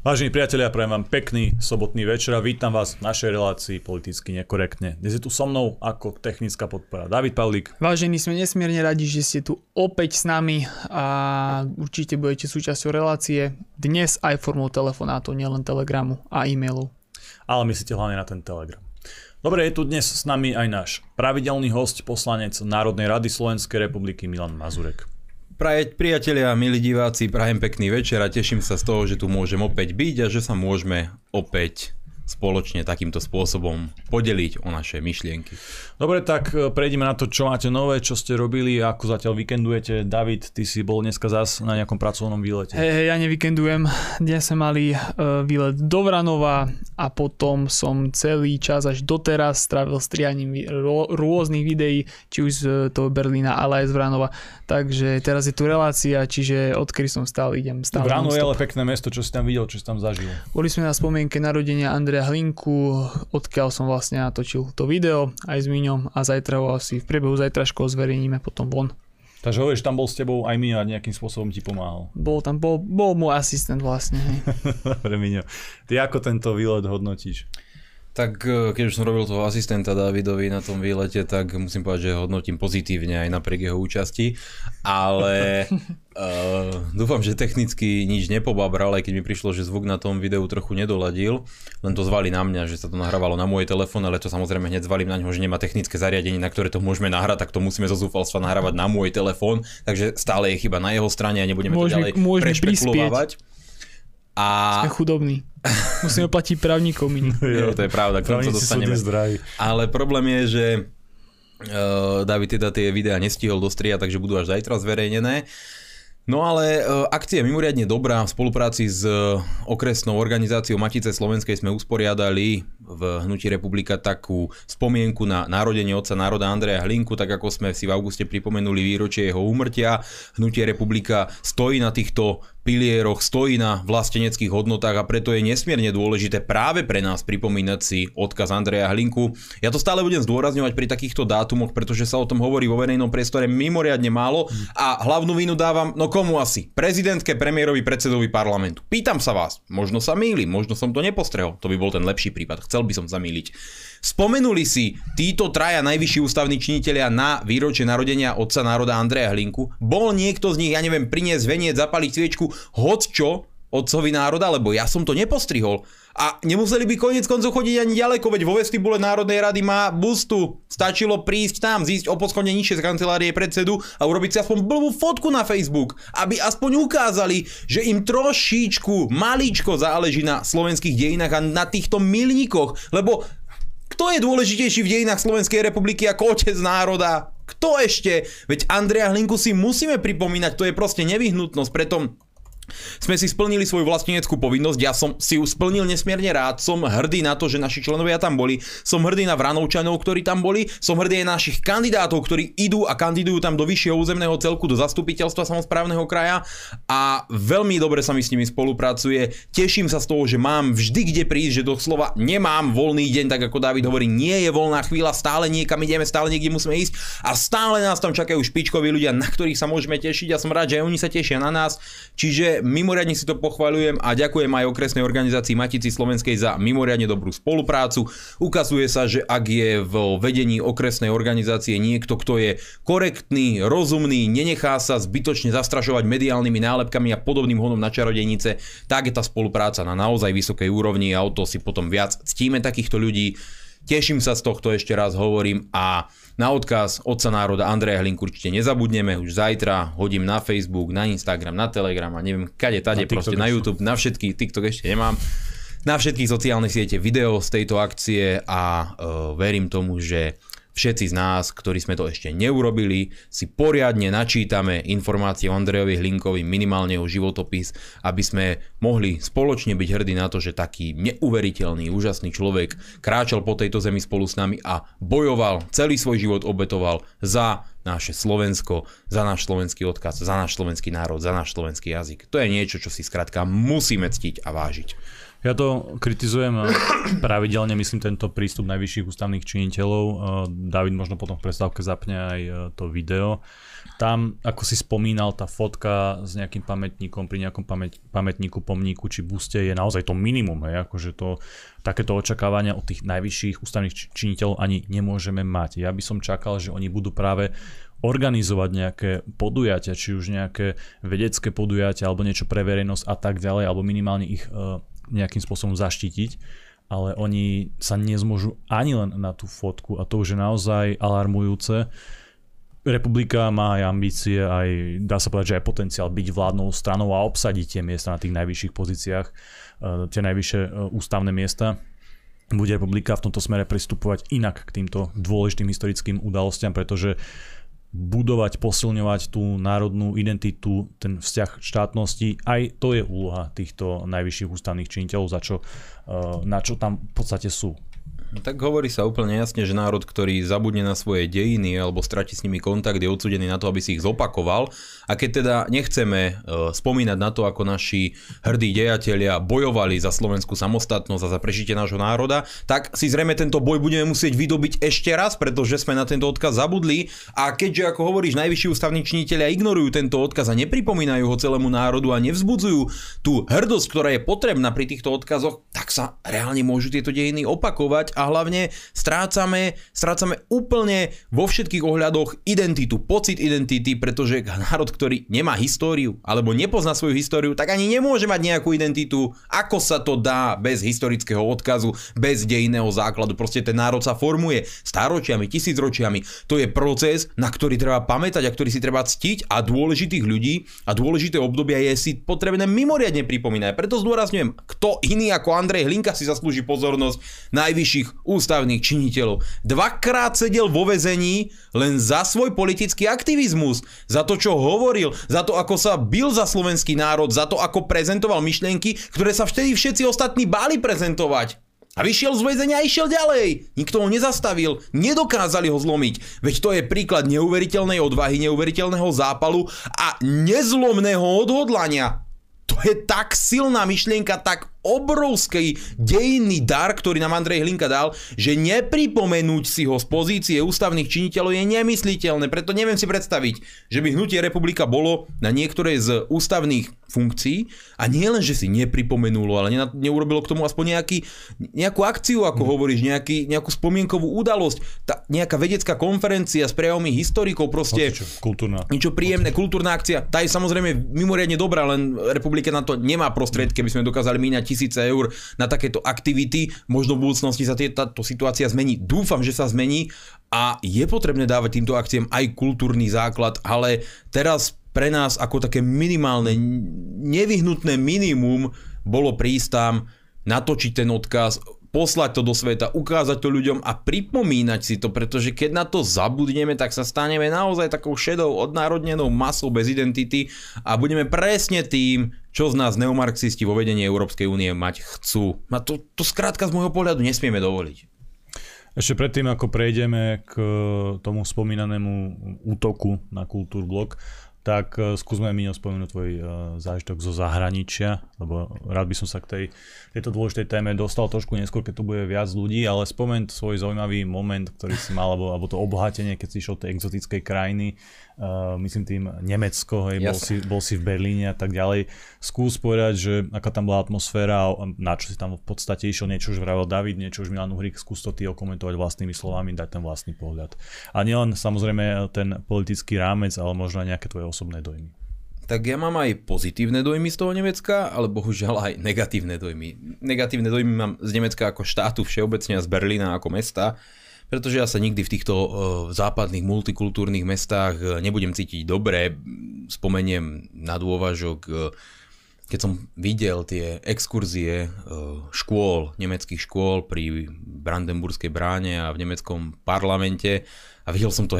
Vážení priatelia, prajem vám pekný sobotný večer a vítam vás v našej relácii politicky nekorektne. Dnes je tu so mnou ako technická podpora David Pavlík. Vážení, sme nesmierne radi, že ste tu opäť s nami a určite budete súčasťou relácie dnes aj formou telefonátov, nielen telegramu a e-mailov. Ale myslíte hlavne na ten telegram. Dobre, je tu dnes s nami aj náš pravidelný host, poslanec Národnej rady Slovenskej republiky Milan Mazurek. Praje, priatelia, milí diváci, prajem pekný večer a teším sa z toho, že tu môžem opäť byť a že sa môžeme opäť spoločne takýmto spôsobom podeliť o naše myšlienky. Dobre, tak e, prejdeme na to, čo máte nové, čo ste robili ako zatiaľ víkendujete. David, ty si bol dneska zas na nejakom pracovnom výlete. Hej, hey, ja nevíkendujem. Dnes sme mali uh, výlet do Vranova a potom som celý čas až doteraz strávil strianím rô, rôznych videí, či už z toho Berlína, ale aj z Vranova. Takže teraz je tu relácia, čiže odkedy som stál, idem stále. Vrano je ale pekné mesto, čo si tam videl, čo si tam zažil. Boli sme na spomienke narodenia Andreja Andreja Hlinku, odkiaľ som vlastne natočil to video aj s Miňom a zajtra ho asi v priebehu zajtraškov zverejníme potom von. Takže hovoríš, tam bol s tebou aj Miňo a nejakým spôsobom ti pomáhal. Bol tam, bol, bol môj asistent vlastne. Dobre Miňo, ty ako tento výlet hodnotíš? Tak e, keď už som robil toho asistenta Davidovi na tom výlete, tak musím povedať, že hodnotím pozitívne aj napriek jeho účasti. Ale uh, dúfam, že technicky nič nepobabral, aj keď mi prišlo, že zvuk na tom videu trochu nedoladil. Len to zvali na mňa, že sa to nahrávalo na môj telefón, ale to samozrejme hneď zvalím na ňo, že nemá technické zariadenie, na ktoré to môžeme nahrať, tak to musíme zo zúfalstva nahrávať na môj telefón. Takže stále je chyba na jeho strane a nebudeme môžeme, to ďalej prešpekulovať. A... Sme chudobní. Musíme platiť právnikom. jo, to je pravda, k tomu sa dostaneme. Ale problém je, že uh, David teda tie videá nestihol dostriať, takže budú až zajtra zverejnené. No ale uh, akcia je mimoriadne dobrá. V spolupráci s uh, okresnou organizáciou Matice Slovenskej sme usporiadali v Hnutí republika takú spomienku na národenie otca národa Andreja Hlinku, tak ako sme si v auguste pripomenuli výročie jeho úmrtia. Hnutie republika stojí na týchto pilieroch, stojí na vlasteneckých hodnotách a preto je nesmierne dôležité práve pre nás pripomínať si odkaz Andreja Hlinku. Ja to stále budem zdôrazňovať pri takýchto dátumoch, pretože sa o tom hovorí vo verejnom priestore mimoriadne málo a hlavnú vinu dávam, no komu asi? Prezidentke, premiérovi, predsedovi parlamentu. Pýtam sa vás, možno sa mýlim, možno som to nepostrehol, to by bol ten lepší prípad. Chcel by som zamýliť. Spomenuli si títo traja najvyšší ústavní činitelia na výročie narodenia otca národa Andreja Hlinku? Bol niekto z nich, ja neviem, priniesť veniec, zapaliť sviečku, hoď čo otcovi národa, lebo ja som to nepostrihol. A nemuseli by konec koncov chodiť ani ďaleko, veď vo vestibule Národnej rady má bustu. Stačilo prísť tam, zísť o poschodne nižšie z kancelárie predsedu a urobiť si aspoň blbú fotku na Facebook, aby aspoň ukázali, že im trošičku, maličko záleží na slovenských dejinách a na týchto milníkoch, lebo kto je dôležitejší v dejinách Slovenskej republiky ako otec národa? Kto ešte? Veď Andrea Hlinku si musíme pripomínať, to je proste nevyhnutnosť, preto sme si splnili svoju vlastneneckú povinnosť, ja som si ju splnil nesmierne rád, som hrdý na to, že naši členovia tam boli, som hrdý na Vranovčanov, ktorí tam boli, som hrdý aj na našich kandidátov, ktorí idú a kandidujú tam do vyššieho územného celku, do zastupiteľstva samozprávneho kraja a veľmi dobre sa mi s nimi spolupracuje. Teším sa z toho, že mám vždy kde prísť, že doslova nemám voľný deň, tak ako David hovorí, nie je voľná chvíľa, stále niekam ideme, stále niekde musíme ísť a stále nás tam čakajú špičkoví ľudia, na ktorých sa môžeme tešiť a som rád, že oni sa tešia na nás. Čiže mimoriadne si to pochvaľujem a ďakujem aj okresnej organizácii Matici Slovenskej za mimoriadne dobrú spoluprácu. Ukazuje sa, že ak je v vedení okresnej organizácie niekto, kto je korektný, rozumný, nenechá sa zbytočne zastrašovať mediálnymi nálepkami a podobným honom na čarodejnice, tak je tá spolupráca na naozaj vysokej úrovni a o to si potom viac ctíme takýchto ľudí. Teším sa z tohto, ešte raz hovorím a na odkaz Otca národa Andreja Hlinku určite nezabudneme, už zajtra hodím na Facebook, na Instagram, na Telegram a neviem, kade, tade, na proste na YouTube, na všetky, TikTok ešte nemám, na všetkých sociálnych siete video z tejto akcie a uh, verím tomu, že všetci z nás, ktorí sme to ešte neurobili, si poriadne načítame informácie o Andrejovi Hlinkovi, minimálne o životopis, aby sme mohli spoločne byť hrdí na to, že taký neuveriteľný, úžasný človek kráčal po tejto zemi spolu s nami a bojoval, celý svoj život obetoval za naše Slovensko, za náš slovenský odkaz, za náš slovenský národ, za náš slovenský jazyk. To je niečo, čo si skrátka musíme ctiť a vážiť. Ja to kritizujem pravidelne, myslím, tento prístup najvyšších ústavných činiteľov. David možno potom v prestávke zapne aj to video. Tam, ako si spomínal, tá fotka s nejakým pamätníkom pri nejakom pamäť, pamätníku, pomníku či buste je naozaj to minimum. Hej? Akože to, takéto očakávania od tých najvyšších ústavných činiteľov ani nemôžeme mať. Ja by som čakal, že oni budú práve organizovať nejaké podujatia, či už nejaké vedecké podujatia alebo niečo pre verejnosť a tak ďalej, alebo minimálne ich nejakým spôsobom zaštítiť, ale oni sa nezmôžu ani len na tú fotku a to už je naozaj alarmujúce. Republika má aj ambície, aj dá sa povedať, že aj potenciál byť vládnou stranou a obsadiť tie miesta na tých najvyšších pozíciách, e, tie najvyššie e, ústavné miesta. Bude republika v tomto smere pristupovať inak k týmto dôležitým historickým udalostiam, pretože budovať, posilňovať tú národnú identitu, ten vzťah štátnosti, aj to je úloha týchto najvyšších ústavných činiteľov, za čo, eh, na čo tam v podstate sú. No tak hovorí sa úplne jasne, že národ, ktorý zabudne na svoje dejiny alebo stratí s nimi kontakt, je odsudený na to, aby si ich zopakoval. A keď teda nechceme uh, spomínať na to, ako naši hrdí dejatelia bojovali za slovenskú samostatnosť a za prežitie nášho národa, tak si zrejme tento boj budeme musieť vydobiť ešte raz, pretože sme na tento odkaz zabudli. A keďže, ako hovoríš, najvyšší ústavní činiteľia ignorujú tento odkaz a nepripomínajú ho celému národu a nevzbudzujú tú hrdosť, ktorá je potrebná pri týchto odkazoch, tak sa reálne môžu tieto dejiny opakovať a hlavne strácame, strácame úplne vo všetkých ohľadoch identitu, pocit identity, pretože národ, ktorý nemá históriu alebo nepozná svoju históriu, tak ani nemôže mať nejakú identitu. Ako sa to dá bez historického odkazu, bez dejného základu? Proste ten národ sa formuje stáročiami, tisícročiami. To je proces, na ktorý treba pamätať a ktorý si treba ctiť a dôležitých ľudí a dôležité obdobia je si potrebné mimoriadne pripomínať. Preto zdôrazňujem, kto iný ako Andrej Hlinka si zaslúži pozornosť najvyšších ústavných činiteľov. Dvakrát sedel vo vezení len za svoj politický aktivizmus, za to, čo hovoril, za to, ako sa bil za slovenský národ, za to, ako prezentoval myšlienky, ktoré sa vtedy všetci ostatní báli prezentovať. A vyšiel z väzenia a išiel ďalej. Nikto ho nezastavil, nedokázali ho zlomiť. Veď to je príklad neuveriteľnej odvahy, neuveriteľného zápalu a nezlomného odhodlania. To je tak silná myšlienka, tak obrovský dejinný dar, ktorý nám Andrej Hlinka dal, že nepripomenúť si ho z pozície ústavných činiteľov je nemysliteľné. Preto neviem si predstaviť, že by hnutie republika bolo na niektorej z ústavných funkcií a nie len, že si nepripomenulo, ale ne, neurobilo k tomu aspoň nejaký, nejakú akciu, ako hmm. hovoríš, nejaký, nejakú spomienkovú udalosť, tá, nejaká vedecká konferencia s prejavmi historikov, proste Čo, kultúrna. niečo príjemné, kultúrna akcia. Tá je samozrejme mimoriadne dobrá, len republika na to nemá prostriedky, keby sme dokázali míňať tisíce eur na takéto aktivity. Možno v budúcnosti sa táto situácia zmení. Dúfam, že sa zmení a je potrebné dávať týmto akciám aj kultúrny základ, ale teraz pre nás ako také minimálne, nevyhnutné minimum bolo prísť tam, natočiť ten odkaz, poslať to do sveta, ukázať to ľuďom a pripomínať si to, pretože keď na to zabudneme, tak sa staneme naozaj takou šedou, odnárodnenou masou bez identity a budeme presne tým, čo z nás neomarxisti vo vedení Európskej únie mať chcú. A to, to skrátka z môjho pohľadu nesmieme dovoliť. Ešte predtým, ako prejdeme k tomu spomínanému útoku na Kultúrblok, tak uh, skúsme mi spomenúť tvoj uh, zážitok zo zahraničia, lebo rád by som sa k tej, tejto dôležitej téme dostal trošku neskôr, keď tu bude viac ľudí, ale spomen svoj zaujímavý moment, ktorý si mal, alebo, alebo to obohatenie, keď si išiel tej exotickej krajiny, uh, myslím tým Nemecko, hej, bol, si, bol si v Berlíne a tak ďalej. Skús povedať, že aká tam bola atmosféra, na čo si tam v podstate išiel, niečo už vravel David, niečo už Milan Uhrik, skús to ty okomentovať vlastnými slovami, dať ten vlastný pohľad. A nielen samozrejme ten politický rámec, ale možno aj nejaké tvoje osobné dojmy. Tak ja mám aj pozitívne dojmy z toho Nemecka, ale bohužiaľ aj negatívne dojmy. Negatívne dojmy mám z Nemecka ako štátu všeobecne a z Berlína ako mesta pretože ja sa nikdy v týchto uh, západných multikultúrnych mestách uh, nebudem cítiť dobre. Spomeniem na dôvažok, uh, keď som videl tie exkurzie škôl, nemeckých škôl pri Brandenburskej bráne a v nemeckom parlamente a videl som to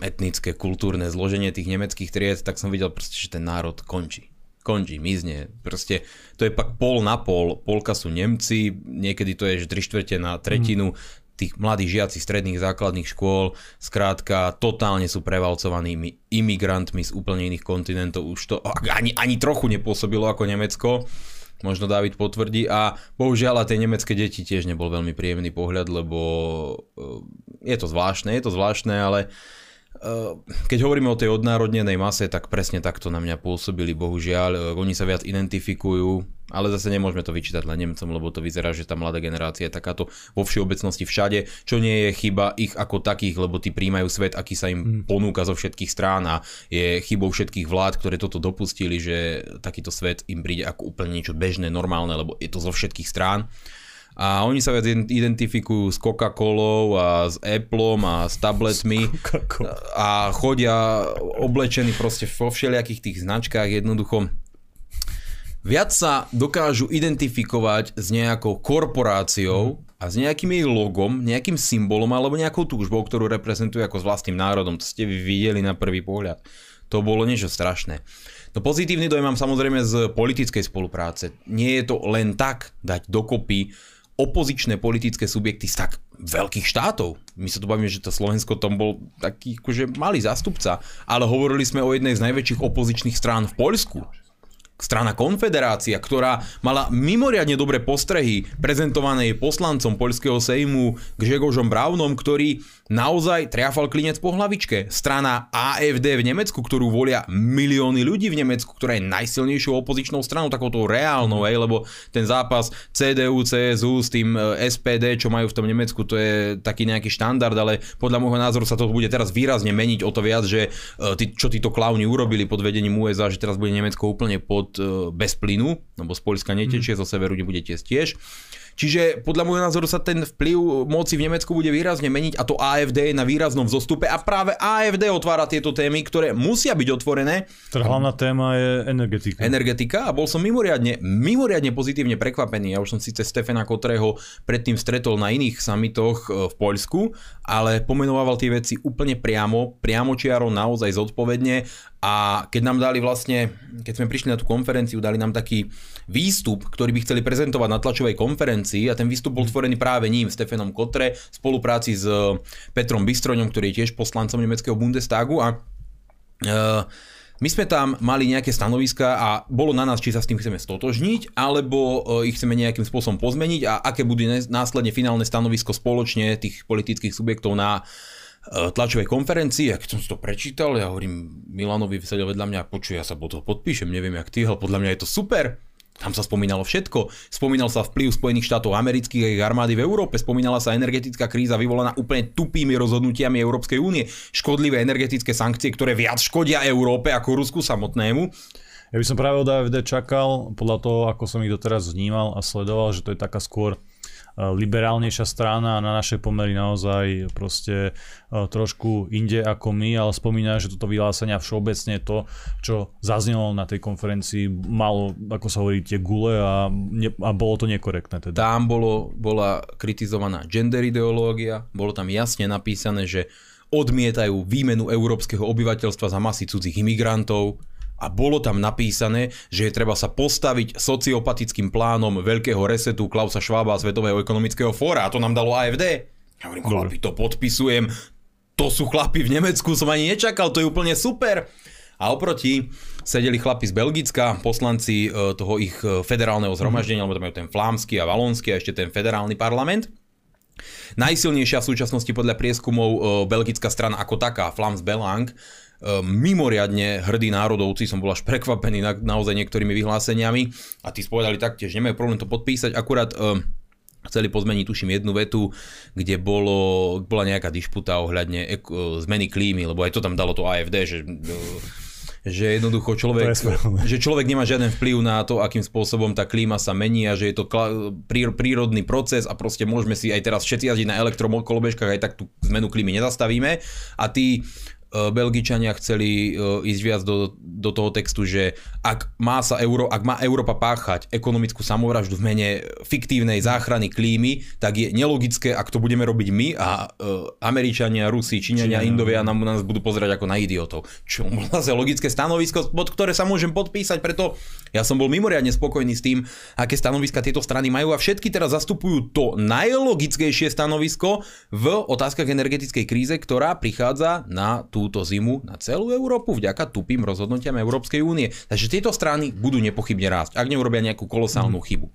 etnické, kultúrne zloženie tých nemeckých tried, tak som videl proste, že ten národ končí končí, mizne. Proste to je pak pol na pol. Polka sú Nemci, niekedy to je že tri štvrte na tretinu. Mm tých mladí žiaci stredných základných škôl, skrátka totálne sú prevalcovanými imigrantmi z úplne iných kontinentov. Už to ani, ani trochu nepôsobilo ako Nemecko. možno David potvrdí a bohužiaľ a tie nemecké deti tiež nebol veľmi príjemný pohľad, lebo e, je to zvláštne, je to zvláštne, ale Ehm, keď hovoríme o tej odnárodnenej mase, tak presne takto na mňa pôsobili, bohužiaľ. Ehm, oni sa viac identifikujú, ale zase nemôžeme to vyčítať len Nemcom, lebo to vyzerá, že tá mladá generácia je takáto vo všeobecnosti všade, čo nie je chyba ich ako takých, lebo tí príjmajú svet, aký sa im hmm. ponúka zo všetkých strán a je chybou všetkých vlád, ktoré toto dopustili, že takýto svet im príde ako úplne niečo bežné, normálne, lebo je to zo všetkých strán. A oni sa viac identifikujú s Coca-Colou a s Appleom a s tabletmi a chodia oblečení proste vo všelijakých tých značkách jednoducho viac sa dokážu identifikovať s nejakou korporáciou a s nejakým jej logom, nejakým symbolom alebo nejakou túžbou, ktorú reprezentuje ako s vlastným národom. To ste vy videli na prvý pohľad. To bolo niečo strašné. No pozitívny dojem mám samozrejme z politickej spolupráce. Nie je to len tak dať dokopy opozičné politické subjekty z tak veľkých štátov. My sa tu bavíme, že to Slovensko tam bol taký akože malý zástupca, ale hovorili sme o jednej z najväčších opozičných strán v Poľsku strana Konfederácia, ktorá mala mimoriadne dobré postrehy prezentované poslancom poľského sejmu Gžegožom Braunom, ktorý naozaj triafal klinec po hlavičke. Strana AFD v Nemecku, ktorú volia milióny ľudí v Nemecku, ktorá je najsilnejšou opozičnou stranou, takouto reálnou, aj, lebo ten zápas CDU, CSU s tým e, SPD, čo majú v tom Nemecku, to je taký nejaký štandard, ale podľa môjho názoru sa to bude teraz výrazne meniť o to viac, že e, čo títo klauni urobili pod vedením USA, že teraz bude Nemecko úplne pod od, e, bez plynu, lebo z Polska netečie, mm. zo severu nebude tiesť tiež. Čiže podľa môjho názoru sa ten vplyv moci v Nemecku bude výrazne meniť a to AFD je na výraznom vzostupe a práve AFD otvára tieto témy, ktoré musia byť otvorené. Tá hlavná téma je energetika. Energetika a bol som mimoriadne, mimoriadne pozitívne prekvapený. Ja už som síce Stefana Kotreho predtým stretol na iných samitoch e, v Poľsku, ale pomenovával tie veci úplne priamo, priamo čiaro, naozaj zodpovedne a keď nám dali vlastne, keď sme prišli na tú konferenciu, dali nám taký výstup, ktorý by chceli prezentovať na tlačovej konferencii a ten výstup bol tvorený práve ním, Stefanom Kotre, v spolupráci s eh, Petrom Bystroňom, ktorý je tiež poslancom nemeckého Bundestagu a uh, my sme tam mali nejaké stanoviska a bolo na nás, či sa s tým chceme stotožniť, alebo eh, ich chceme nejakým spôsobom pozmeniť a aké bude následne finálne stanovisko spoločne tých politických subjektov na tlačovej konferencii, keď som si to prečítal, ja hovorím Milanovi sedel vedľa mňa, počuj, ja sa pod to podpíšem, neviem jak ty, ale podľa mňa je to super. Tam sa spomínalo všetko. Spomínal sa vplyv Spojených štátov amerických a ich armády v Európe. Spomínala sa energetická kríza vyvolaná úplne tupými rozhodnutiami Európskej únie. Škodlivé energetické sankcie, ktoré viac škodia Európe ako Rusku samotnému. Ja by som práve od AFD čakal, podľa toho, ako som ich doteraz vnímal a sledoval, že to je taká skôr liberálnejšia strana a na naše pomery naozaj proste e, trošku inde ako my, ale spomínajú, že toto vyhlásenia všeobecne to, čo zaznelo na tej konferencii, malo, ako sa hovorí, tie gule a, ne, a bolo to nekorektné. Teda. Tam bolo, bola kritizovaná gender ideológia, bolo tam jasne napísané, že odmietajú výmenu európskeho obyvateľstva za masy cudzích imigrantov, a bolo tam napísané, že je treba sa postaviť sociopatickým plánom veľkého resetu Klausa Schwaba a Svetového ekonomického fóra a to nám dalo AFD. Ja hovorím, chlapi, to podpisujem, to sú chlapi v Nemecku, som ani nečakal, to je úplne super. A oproti sedeli chlapi z Belgicka, poslanci e, toho ich e, federálneho zhromaždenia, mm-hmm. lebo tam je ten flámsky a valónsky a ešte ten federálny parlament. Najsilnejšia v súčasnosti podľa prieskumov e, belgická strana ako taká, Flams Belang, mimoriadne hrdí národovci, som bol až prekvapený na, naozaj niektorými vyhláseniami. A tí spovedali taktiež, nemajú problém to podpísať, akurát um, chceli pozmeniť, tuším, jednu vetu, kde bolo, bola nejaká dišputa ohľadne eko, zmeny klímy, lebo aj to tam dalo to AFD, že že jednoducho človek, že človek nemá žiaden vplyv na to, akým spôsobom tá klíma sa mení a že je to prírodný proces a proste môžeme si aj teraz všetci jazdiť na elektrokolobežkách, aj tak tú zmenu klímy nezastavíme. A tí E, Belgičania chceli e, ísť viac do, do toho textu, že ak má, sa Euró- ak má Európa páchať ekonomickú samovraždu v mene fiktívnej záchrany klímy, tak je nelogické, ak to budeme robiť my a uh, Američania, Rusi, Číňania, Číňania. Indovia nám, nás budú pozerať ako na idiotov. Čo zase logické stanovisko, pod ktoré sa môžem podpísať, preto ja som bol mimoriadne spokojný s tým, aké stanoviska tieto strany majú a všetky teraz zastupujú to najlogickejšie stanovisko v otázkach energetickej kríze, ktorá prichádza na tú túto zimu na celú Európu vďaka tupým rozhodnutiam Európskej únie. Takže tieto strany budú nepochybne rásť, ak neurobia nejakú kolosálnu mm. chybu.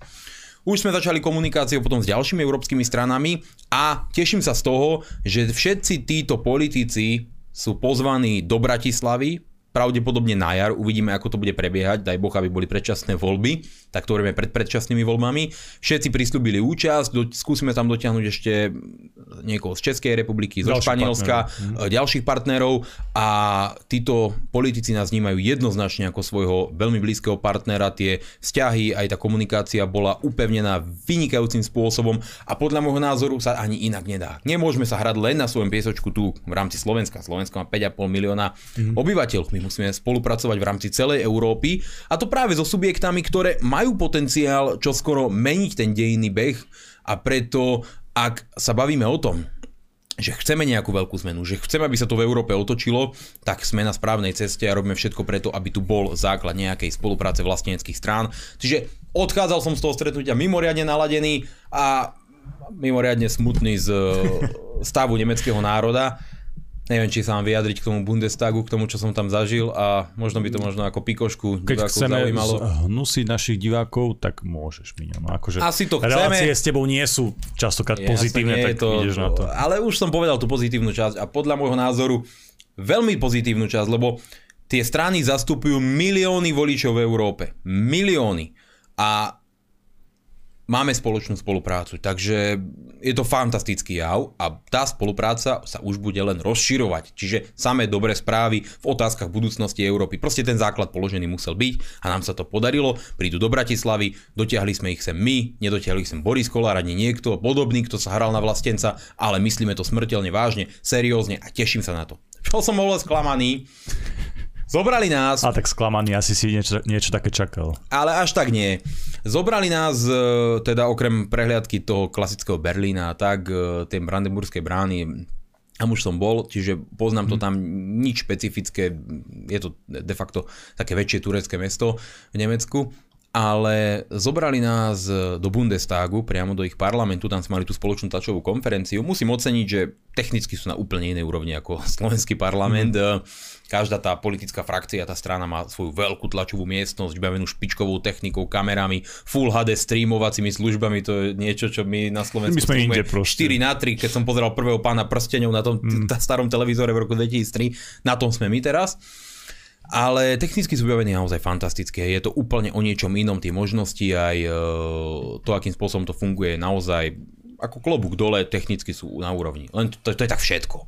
Už sme začali komunikáciu potom s ďalšími európskymi stranami a teším sa z toho, že všetci títo politici sú pozvaní do Bratislavy pravdepodobne na jar, uvidíme ako to bude prebiehať, daj Boh, aby boli predčasné voľby, tak to robíme pred predčasnými voľbami. Všetci prislúbili účasť, do, skúsime tam dotiahnuť ešte niekoho z Českej republiky, zo Ďalší Španielska, partnerov. Mhm. ďalších partnerov a títo politici nás vnímajú jednoznačne ako svojho veľmi blízkeho partnera, tie vzťahy, aj tá komunikácia bola upevnená vynikajúcim spôsobom a podľa môjho názoru sa ani inak nedá. Nemôžeme sa hrať len na svojom piesočku tu v rámci Slovenska. Slovensko má 5,5 milióna mm. obyvateľov musíme spolupracovať v rámci celej Európy a to práve so subjektami, ktoré majú potenciál čoskoro meniť ten dejinný beh a preto ak sa bavíme o tom, že chceme nejakú veľkú zmenu, že chceme, aby sa to v Európe otočilo, tak sme na správnej ceste a robíme všetko preto, aby tu bol základ nejakej spolupráce vlasteneckých strán. Čiže odchádzal som z toho stretnutia mimoriadne naladený a mimoriadne smutný z stavu nemeckého národa neviem, či sa mám vyjadriť k tomu Bundestagu, k tomu, čo som tam zažil a možno by to možno ako pikošku Keď chceme zaujímalo. hnusiť našich divákov, tak môžeš, Miňo. No, akože Asi to chceme. Relácie s tebou nie sú častokrát pozitívne, tak to, ideš na to. Ale už som povedal tú pozitívnu časť a podľa môjho názoru veľmi pozitívnu časť, lebo tie strany zastupujú milióny voličov v Európe. Milióny. A máme spoločnú spoluprácu, takže je to fantastický jav a tá spolupráca sa už bude len rozširovať. Čiže samé dobré správy v otázkach budúcnosti Európy. Proste ten základ položený musel byť a nám sa to podarilo. Prídu do Bratislavy, dotiahli sme ich sem my, nedotiahli sem Boris Kolár ani niekto podobný, kto sa hral na vlastenca, ale myslíme to smrteľne vážne, seriózne a teším sa na to. Čo som bol sklamaný, Zobrali nás... A tak sklamaný, asi si niečo, niečo také čakal. Ale až tak nie. Zobrali nás, e, teda okrem prehliadky toho klasického Berlína a tak, e, tie brandenburské brány, tam už som bol, čiže poznám to mhm. tam nič špecifické, je to de facto také väčšie turecké mesto v Nemecku ale zobrali nás do Bundestagu, priamo do ich parlamentu, tam sme mali tú spoločnú tlačovú konferenciu. Musím oceniť, že technicky sú na úplne inej úrovni ako slovenský parlament. Mm. Každá tá politická frakcia, tá strana má svoju veľkú tlačovú miestnosť, vybavenú špičkovou technikou, kamerami, full HD streamovacími službami, to je niečo, čo my na Slovensku my sme inde 4 na 3, keď som pozeral prvého pána prsteňov na tom mm. starom televízore v roku 2003, na tom sme my teraz. Ale technicky sú vybavení naozaj fantastické. Je to úplne o niečom inom, tie možnosti aj e, to, akým spôsobom to funguje, naozaj ako klobúk dole, technicky sú na úrovni. Len to, to, to je tak všetko.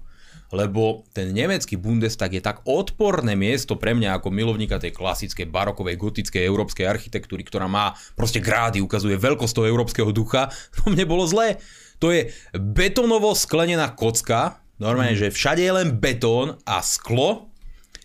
Lebo ten nemecký Bundestag je tak odporné miesto pre mňa ako milovníka tej klasickej barokovej, gotickej európskej architektúry, ktorá má proste grády, ukazuje veľkosť toho európskeho ducha. To mne bolo zlé. To je betonovo sklenená kocka, normálne, mm. že všade je len betón a sklo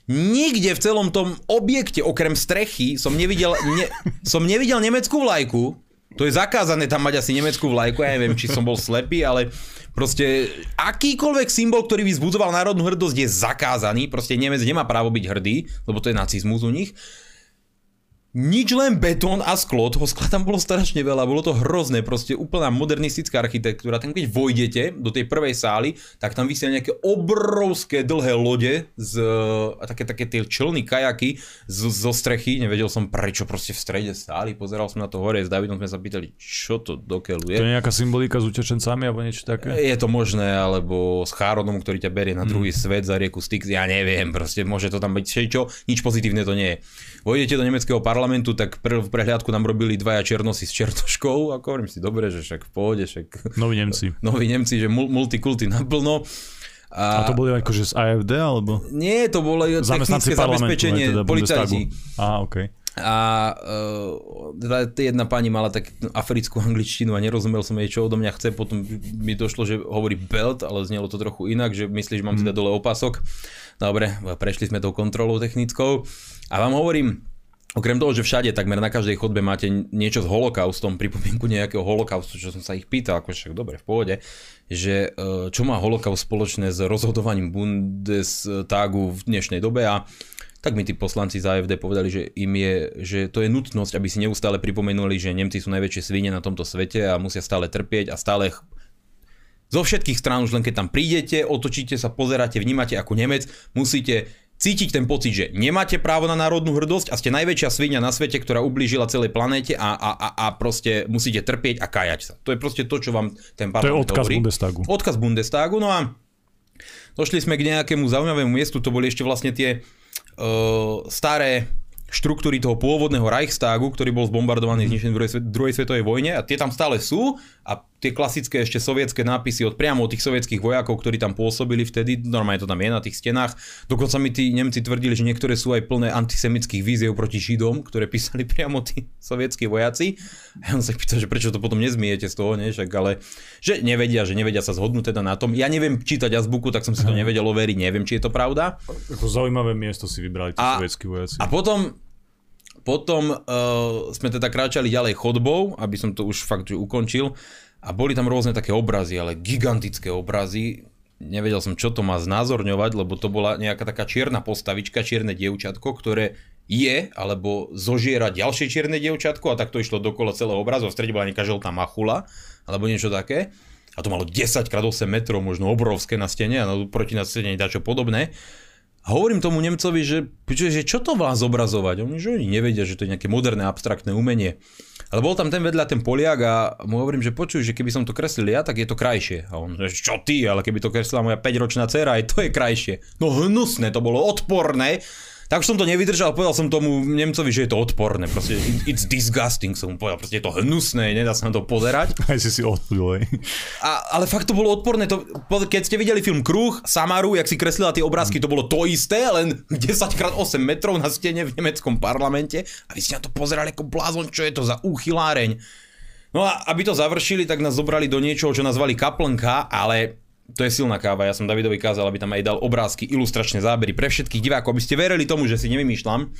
Nikde v celom tom objekte, okrem strechy, som nevidel, ne, som nevidel nemeckú vlajku. To je zakázané tam mať asi nemeckú vlajku, ja neviem, či som bol slepý, ale proste akýkoľvek symbol, ktorý by vzbudzoval národnú hrdosť je zakázaný. Proste Nemec nemá právo byť hrdý, lebo to je nacizmus u nich nič len betón a sklo, toho skla tam bolo strašne veľa, bolo to hrozné, proste úplná modernistická architektúra. Tam keď vojdete do tej prvej sály, tak tam vysia nejaké obrovské dlhé lode z, a také, také tie člny kajaky z, zo strechy, nevedel som prečo proste v strede sály, pozeral som na to hore, s Davidom sme sa pýtali, čo to dokeľu je. To je nejaká symbolika s utečencami alebo niečo také? Je to možné, alebo s Chárodom, ktorý ťa berie na druhý hmm. svet za rieku Styx, ja neviem, proste môže to tam byť čo, nič pozitívne to nie je. Vojdete do nemeckého parlamentu, tak pr- v prehliadku nám robili dvaja černosi s čertoškou, ako hovorím si, dobre, že však v pohode, však... Noví Nemci. Noví Nemci, že multikulty naplno. A, a to boli akože z AFD, alebo? Nie, to bolo technické zabezpečenie, teda policajti. Á, okay. A uh, teda jedna pani mala tak africkú angličtinu a nerozumel som jej, čo odo mňa chce. Potom mi došlo, že hovorí belt, ale znelo to trochu inak, že myslíš, že mám teda dole opasok. Dobre, prešli sme tou kontrolou technickou. A vám hovorím, Okrem toho, že všade, takmer na každej chodbe máte niečo s holokaustom, pripomienku nejakého holokaustu, čo som sa ich pýtal, ako však dobre, v pohode, že e, čo má holokaust spoločné s rozhodovaním Bundestagu v dnešnej dobe a tak mi tí poslanci z AFD povedali, že im je, že to je nutnosť, aby si neustále pripomenuli, že Nemci sú najväčšie svine na tomto svete a musia stále trpieť a stále Zo všetkých strán už len keď tam prídete, otočíte sa, pozeráte, vnímate ako Nemec, musíte cítiť ten pocit, že nemáte právo na národnú hrdosť a ste najväčšia svinia na svete, ktorá ublížila celej planéte a, a, a, a proste musíte trpieť a kajať sa. To je proste to, čo vám ten parlament To je odkaz hovorí. Bundestagu. Odkaz Bundestagu, no a došli sme k nejakému zaujímavému miestu, to boli ešte vlastne tie staré štruktúry toho pôvodného Reichstagu, ktorý bol zbombardovaný zničený v druhej, druhej svetovej vojne a tie tam stále sú a tie klasické ešte sovietské nápisy od priamo od tých sovietských vojakov, ktorí tam pôsobili vtedy, normálne to tam je na tých stenách. Dokonca mi tí Nemci tvrdili, že niektoré sú aj plné antisemických víziev proti Židom, ktoré písali priamo tí sovietskí vojaci. A on sa pýta, že prečo to potom nezmiete z toho, nie? Však, ale že nevedia, že nevedia sa zhodnúť teda na tom. Ja neviem čítať azbuku, tak som si to nevedel overiť, neviem, či je to pravda. Ako zaujímavé miesto si vybrali tí a, sovietskí vojaci. A potom potom uh, sme teda kráčali ďalej chodbou, aby som to už fakt ukončil. A boli tam rôzne také obrazy, ale gigantické obrazy. Nevedel som, čo to má znázorňovať, lebo to bola nejaká taká čierna postavička, čierne dievčatko, ktoré je, alebo zožiera ďalšie čierne dievčatko a tak to išlo dokola celého obrazu. V strede bola nejaká žltá machula, alebo niečo také. A to malo 10 x 8 metrov, možno obrovské na stene a proti na stene dačo podobné. A hovorím tomu Nemcovi, že, že čo to má zobrazovať? Oni, že oni nevedia, že to je nejaké moderné abstraktné umenie. Ale bol tam ten vedľa ten Poliak a mu hovorím, že počuj, že keby som to kreslil ja, tak je to krajšie. A on, že čo ty, ale keby to kreslila moja 5-ročná dcera, aj to je krajšie. No hnusné, to bolo odporné. Tak už som to nevydržal, povedal som tomu Nemcovi, že je to odporné, proste it's disgusting, som mu povedal, proste je to hnusné, nedá sa na to pozerať. Aj si si odplil, a, Ale fakt to bolo odporné, to, keď ste videli film Kruh, Samaru, jak si kreslila tie obrázky, to bolo to isté, len 10x8 metrov na stene v nemeckom parlamente a vy ste na to pozerali ako blázon, čo je to za úchyláreň. No a aby to završili, tak nás zobrali do niečoho, čo nazvali kaplnka, ale to je silná káva, ja som Davidovi kázal, aby tam aj dal obrázky, ilustračné zábery pre všetkých divákov, aby ste verili tomu, že si nevymýšľam.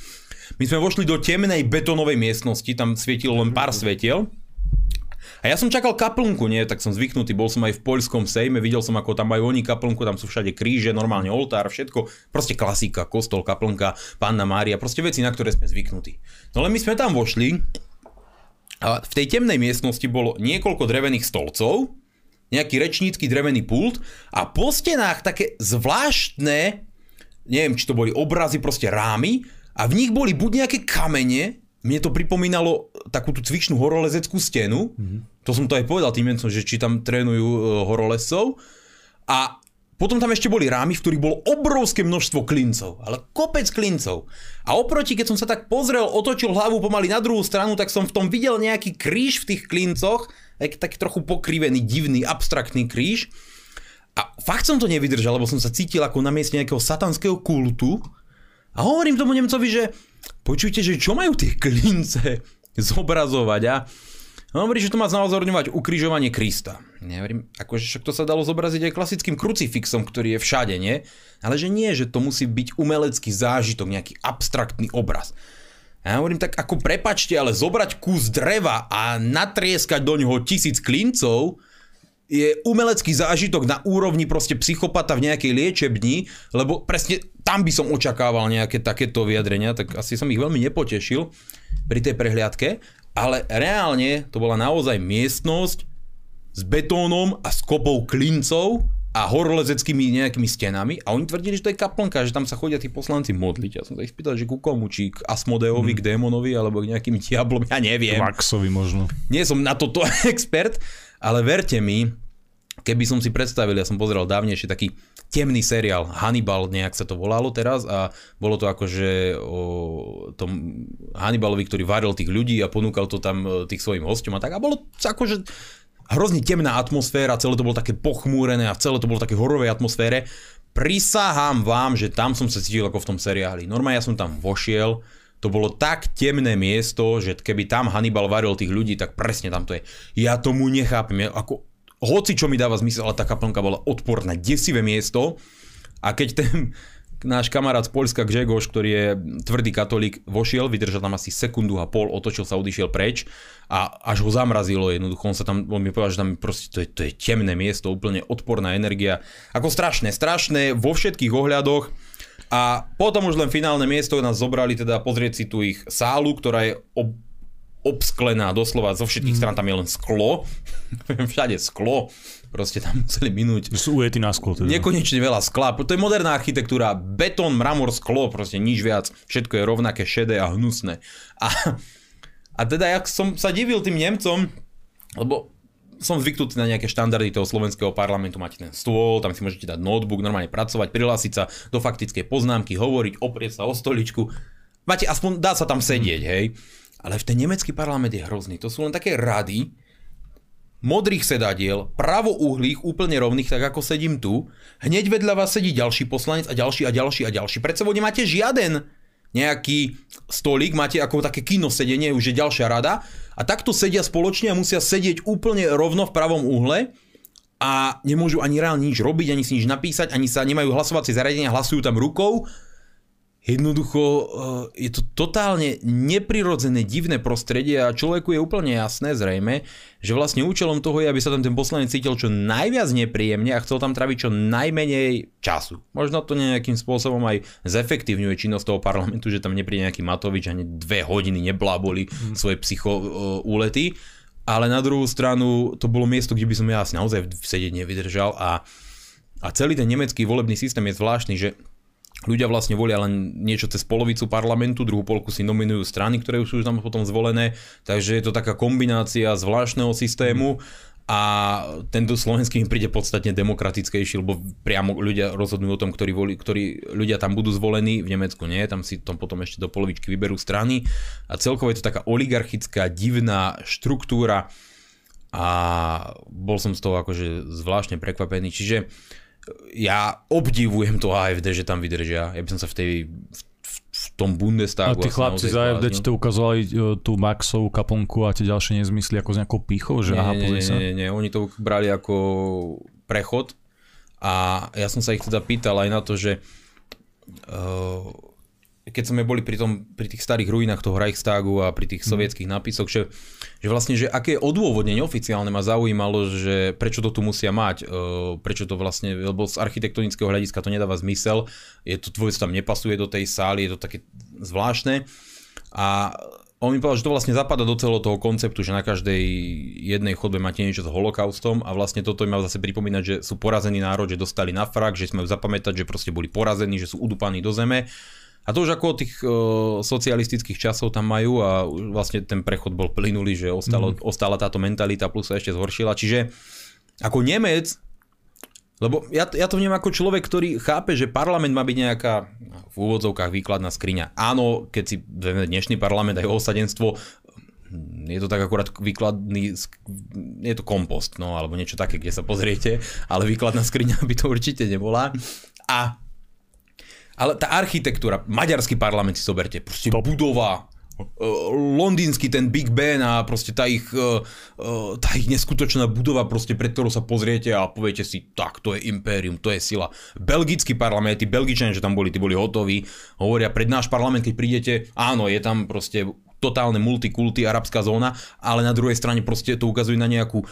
My sme vošli do temnej betónovej miestnosti, tam svietilo len pár svetiel. A ja som čakal kaplnku, nie, tak som zvyknutý, bol som aj v poľskom sejme, videl som, ako tam majú oni kaplnku, tam sú všade kríže, normálne oltár, všetko, proste klasika, kostol, kaplnka, Panna Mária, proste veci, na ktoré sme zvyknutí. No len my sme tam vošli a v tej temnej miestnosti bolo niekoľko drevených stolcov, nejaký rečnícky drevený pult a po stenách také zvláštne, neviem, či to boli obrazy, proste rámy a v nich boli buď nejaké kamene, mne to pripomínalo takú tú cvičnú horolezeckú stenu, mm-hmm. to som to aj povedal tým Nemcom, že či tam trénujú uh, horolescov a potom tam ešte boli rámy, v ktorých bolo obrovské množstvo klincov, ale kopec klincov. A oproti, keď som sa tak pozrel, otočil hlavu pomaly na druhú stranu, tak som v tom videl nejaký kríž v tých klincoch, tak, tak trochu pokrivený, divný, abstraktný kríž. A fakt som to nevydržal, lebo som sa cítil ako na mieste nejakého satanského kultu. A hovorím tomu Nemcovi, že počujte, že čo majú tie klince zobrazovať a No hovorí, že to má znázorňovať ukrižovanie Krista. Ja hovorím, akože však to sa dalo zobraziť aj klasickým krucifixom, ktorý je všade, nie? Ale že nie, že to musí byť umelecký zážitok, nejaký abstraktný obraz. Ja hovorím, tak ako prepačte, ale zobrať kus dreva a natrieskať do ňoho tisíc klincov je umelecký zážitok na úrovni proste psychopata v nejakej liečebni, lebo presne tam by som očakával nejaké takéto vyjadrenia, tak asi som ich veľmi nepotešil pri tej prehliadke ale reálne to bola naozaj miestnosť s betónom a s kopou klincov a horolezeckými nejakými stenami a oni tvrdili, že to je kaplnka, že tam sa chodia tí poslanci modliť. Ja som sa ich spýtal, že ku komu, či k Asmodeovi, hmm. k démonovi, alebo k nejakým diablom, ja neviem. Maxovi možno. Nie som na toto expert, ale verte mi, keby som si predstavil, ja som pozeral dávnejšie taký temný seriál, Hannibal nejak sa to volalo teraz a bolo to akože o tom Hannibalovi, ktorý varil tých ľudí a ponúkal to tam e, tých svojim hostom a tak a bolo akože hrozne temná atmosféra, celé to bolo také pochmúrené a celé to bolo také horovej atmosfére. Prisahám vám, že tam som sa cítil ako v tom seriáli. Normálne ja som tam vošiel, to bolo tak temné miesto, že keby tam Hannibal varil tých ľudí, tak presne tam to je. Ja tomu nechápem. Ja, ako, hoci čo mi dáva zmysel, ale tá kaplnka bola odporná, desivé miesto. A keď ten náš kamarát z Polska Gžegoš, ktorý je tvrdý katolík, vošiel, vydržal tam asi sekundu a pol, otočil sa, odišiel preč a až ho zamrazilo jednoducho. On sa tam, on mi povedal, že tam proste to je, to je temné miesto, úplne odporná energia. Ako strašné, strašné vo všetkých ohľadoch. A potom už len finálne miesto nás zobrali teda pozrieť si tu ich sálu, ktorá je obsklená, doslova zo všetkých mm. strán tam je len sklo, všade sklo, proste tam museli minúť. Sú ujety na sklo. Teda. Nekonečne veľa skla, to je moderná architektúra, betón, mramor, sklo, proste nič viac, všetko je rovnaké, šedé a hnusné. A, a teda ja som sa divil tým Nemcom, lebo som zvyknutý na nejaké štandardy toho slovenského parlamentu, máte ten stôl, tam si môžete dať notebook, normálne pracovať, prihlásiť sa do faktickej poznámky, hovoriť, oprieť sa o stoličku. Máte, aspoň dá sa tam sedieť, hej. Ale v ten nemecký parlament je hrozný. To sú len také rady, modrých sedadiel, pravouhlých, úplne rovných, tak ako sedím tu. Hneď vedľa vás sedí ďalší poslanec a ďalší a ďalší a ďalší. Pred sebou nemáte žiaden nejaký stolík, máte ako také kino sedenie, už je ďalšia rada a takto sedia spoločne a musia sedieť úplne rovno v pravom uhle a nemôžu ani reálne nič robiť, ani si nič napísať, ani sa nemajú hlasovacie zariadenia, hlasujú tam rukou Jednoducho eh, je to totálne neprirodzené, divné prostredie a človeku je úplne jasné zrejme, že vlastne účelom toho je, aby sa tam ten poslanec cítil čo najviac nepríjemne a chcel tam traviť čo najmenej času. Možno to nejakým spôsobom aj zefektívňuje činnosť toho parlamentu, že tam nepríde nejaký Matovič ani dve hodiny nebláboli mm. svoje psycho uh, úlety. Ale na druhú stranu to bolo miesto, kde by som ja asi naozaj sedieť nevydržal a, a celý ten nemecký volebný systém je zvláštny, že ľudia vlastne volia len niečo cez polovicu parlamentu, druhú polku si nominujú strany, ktoré už sú tam potom zvolené, takže je to taká kombinácia zvláštneho systému a tento slovenský im príde podstatne demokratickejší, lebo priamo ľudia rozhodujú o tom, ktorí, voli, ktorí ľudia tam budú zvolení, v Nemecku nie, tam si tom potom ešte do polovičky vyberú strany. A celkovo je to taká oligarchická, divná štruktúra. A bol som z toho akože zvláštne prekvapený, čiže ja obdivujem to AFD, že tam vydržia. Ja by som sa v tej v, v tom Bundestagu... A tí chlapci z AFD ti to ukazovali e, tú Maxovú kaplnku a tie ďalšie nezmysly ako s nejakou pichou, že nie, aha, nie, nie, nie, nie, oni to brali ako prechod. A ja som sa ich teda pýtal aj na to, že uh, keď sme boli pri, tom, pri tých starých ruinách toho Reichstagu a pri tých mm. sovietských nápisoch, že, že vlastne, že aké odôvodnenie oficiálne ma zaujímalo, že prečo to tu musia mať, uh, prečo to vlastne, lebo z architektonického hľadiska to nedáva zmysel, je to tvoje tam nepasuje do tej sály, je to také zvláštne. A on mi povedal, že to vlastne zapada do celého toho konceptu, že na každej jednej chodbe máte niečo s holokaustom a vlastne toto im mal zase pripomínať, že sú porazení národ, že dostali na frak, že sme zapamätať, že proste boli porazení, že sú udupaní do zeme a to už ako od tých uh, socialistických časov tam majú a vlastne ten prechod bol plynulý, že ostalo, mm. ostala táto mentalita plus sa ešte zhoršila. Čiže ako Nemec, lebo ja, ja to vnímam ako človek, ktorý chápe, že parlament má byť nejaká v úvodzovkách výkladná skriňa. Áno, keď si dnešný parlament aj osadenstvo, je to tak akurát výkladný, je to kompost, no, alebo niečo také, kde sa pozriete, ale výkladná skriňa by to určite nebola. A ale tá architektúra, maďarský parlament si zoberte, proste Top. budova, e, londýnsky ten Big Ben a proste tá ich, e, e, tá ich neskutočná budova, proste pred ktorou sa pozriete a poviete si, tak, to je impérium, to je sila. Belgický parlament, tí Belgičania, že tam boli, tí boli hotoví, hovoria, pred náš parlament, keď prídete, áno, je tam proste totálne multikulty, arabská zóna, ale na druhej strane proste to ukazuje na nejakú uh,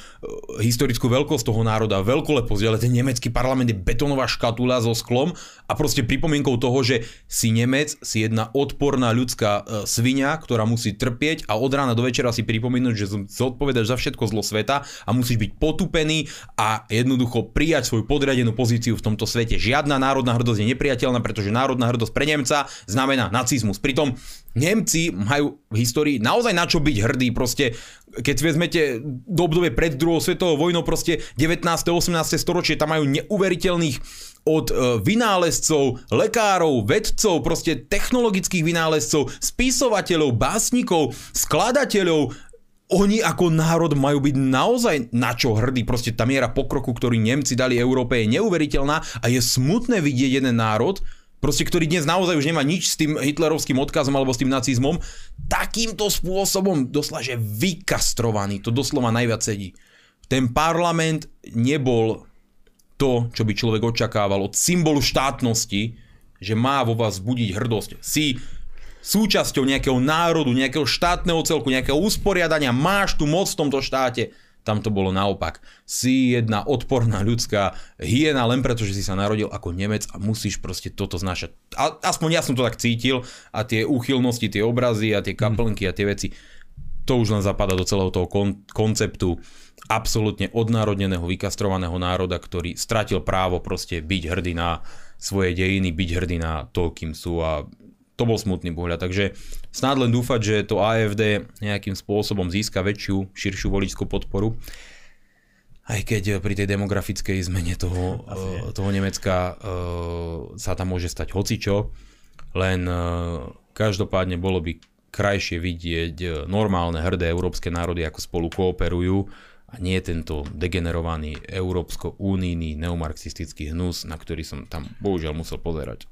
historickú veľkosť toho národa, veľkoleposť, ale ten nemecký parlament je betonová škatula so sklom a proste pripomienkou toho, že si Nemec, si jedna odporná ľudská uh, svinia, ktorá musí trpieť a od rána do večera si pripomínať, že zodpovedaš za všetko zlo sveta a musíš byť potupený a jednoducho prijať svoju podriadenú pozíciu v tomto svete. Žiadna národná hrdosť je nepriateľná, pretože národná hrdosť pre Nemca znamená nacizmus. Pritom Nemci majú v histórii naozaj na čo byť hrdí, proste keď vezmete do obdobie pred druhou svetovou vojnou, proste 19. 18. storočie, tam majú neuveriteľných od e, vynálezcov, lekárov, vedcov, proste technologických vynálezcov, spisovateľov, básnikov, skladateľov, oni ako národ majú byť naozaj na čo hrdí. Proste tá miera pokroku, ktorý Nemci dali Európe je neuveriteľná a je smutné vidieť jeden národ, proste ktorý dnes naozaj už nemá nič s tým hitlerovským odkazom alebo s tým nacizmom, takýmto spôsobom doslova, že vykastrovaný, to doslova najviac sedí. Ten parlament nebol to, čo by človek očakával od symbolu štátnosti, že má vo vás budiť hrdosť. Si súčasťou nejakého národu, nejakého štátneho celku, nejakého usporiadania, máš tu moc v tomto štáte tam to bolo naopak. Si jedna odporná ľudská hyena len preto, že si sa narodil ako Nemec a musíš proste toto znášať. A, aspoň ja som to tak cítil a tie úchylnosti, tie obrazy a tie kaplnky a tie veci. to už len zapadá do celého toho kon- konceptu absolútne odnárodneného, vykastrovaného národa, ktorý stratil právo proste byť hrdý na svoje dejiny, byť hrdý na to, kým sú a to bol smutný pohľad. Takže snáď len dúfať, že to AFD nejakým spôsobom získa väčšiu, širšiu voličskú podporu. Aj keď pri tej demografickej zmene toho, uh, toho Nemecka uh, sa tam môže stať hocičo, len každopádne bolo by krajšie vidieť normálne hrdé európske národy, ako spolu kooperujú a nie tento degenerovaný európsko-únijný neomarxistický hnus, na ktorý som tam bohužiaľ musel pozerať.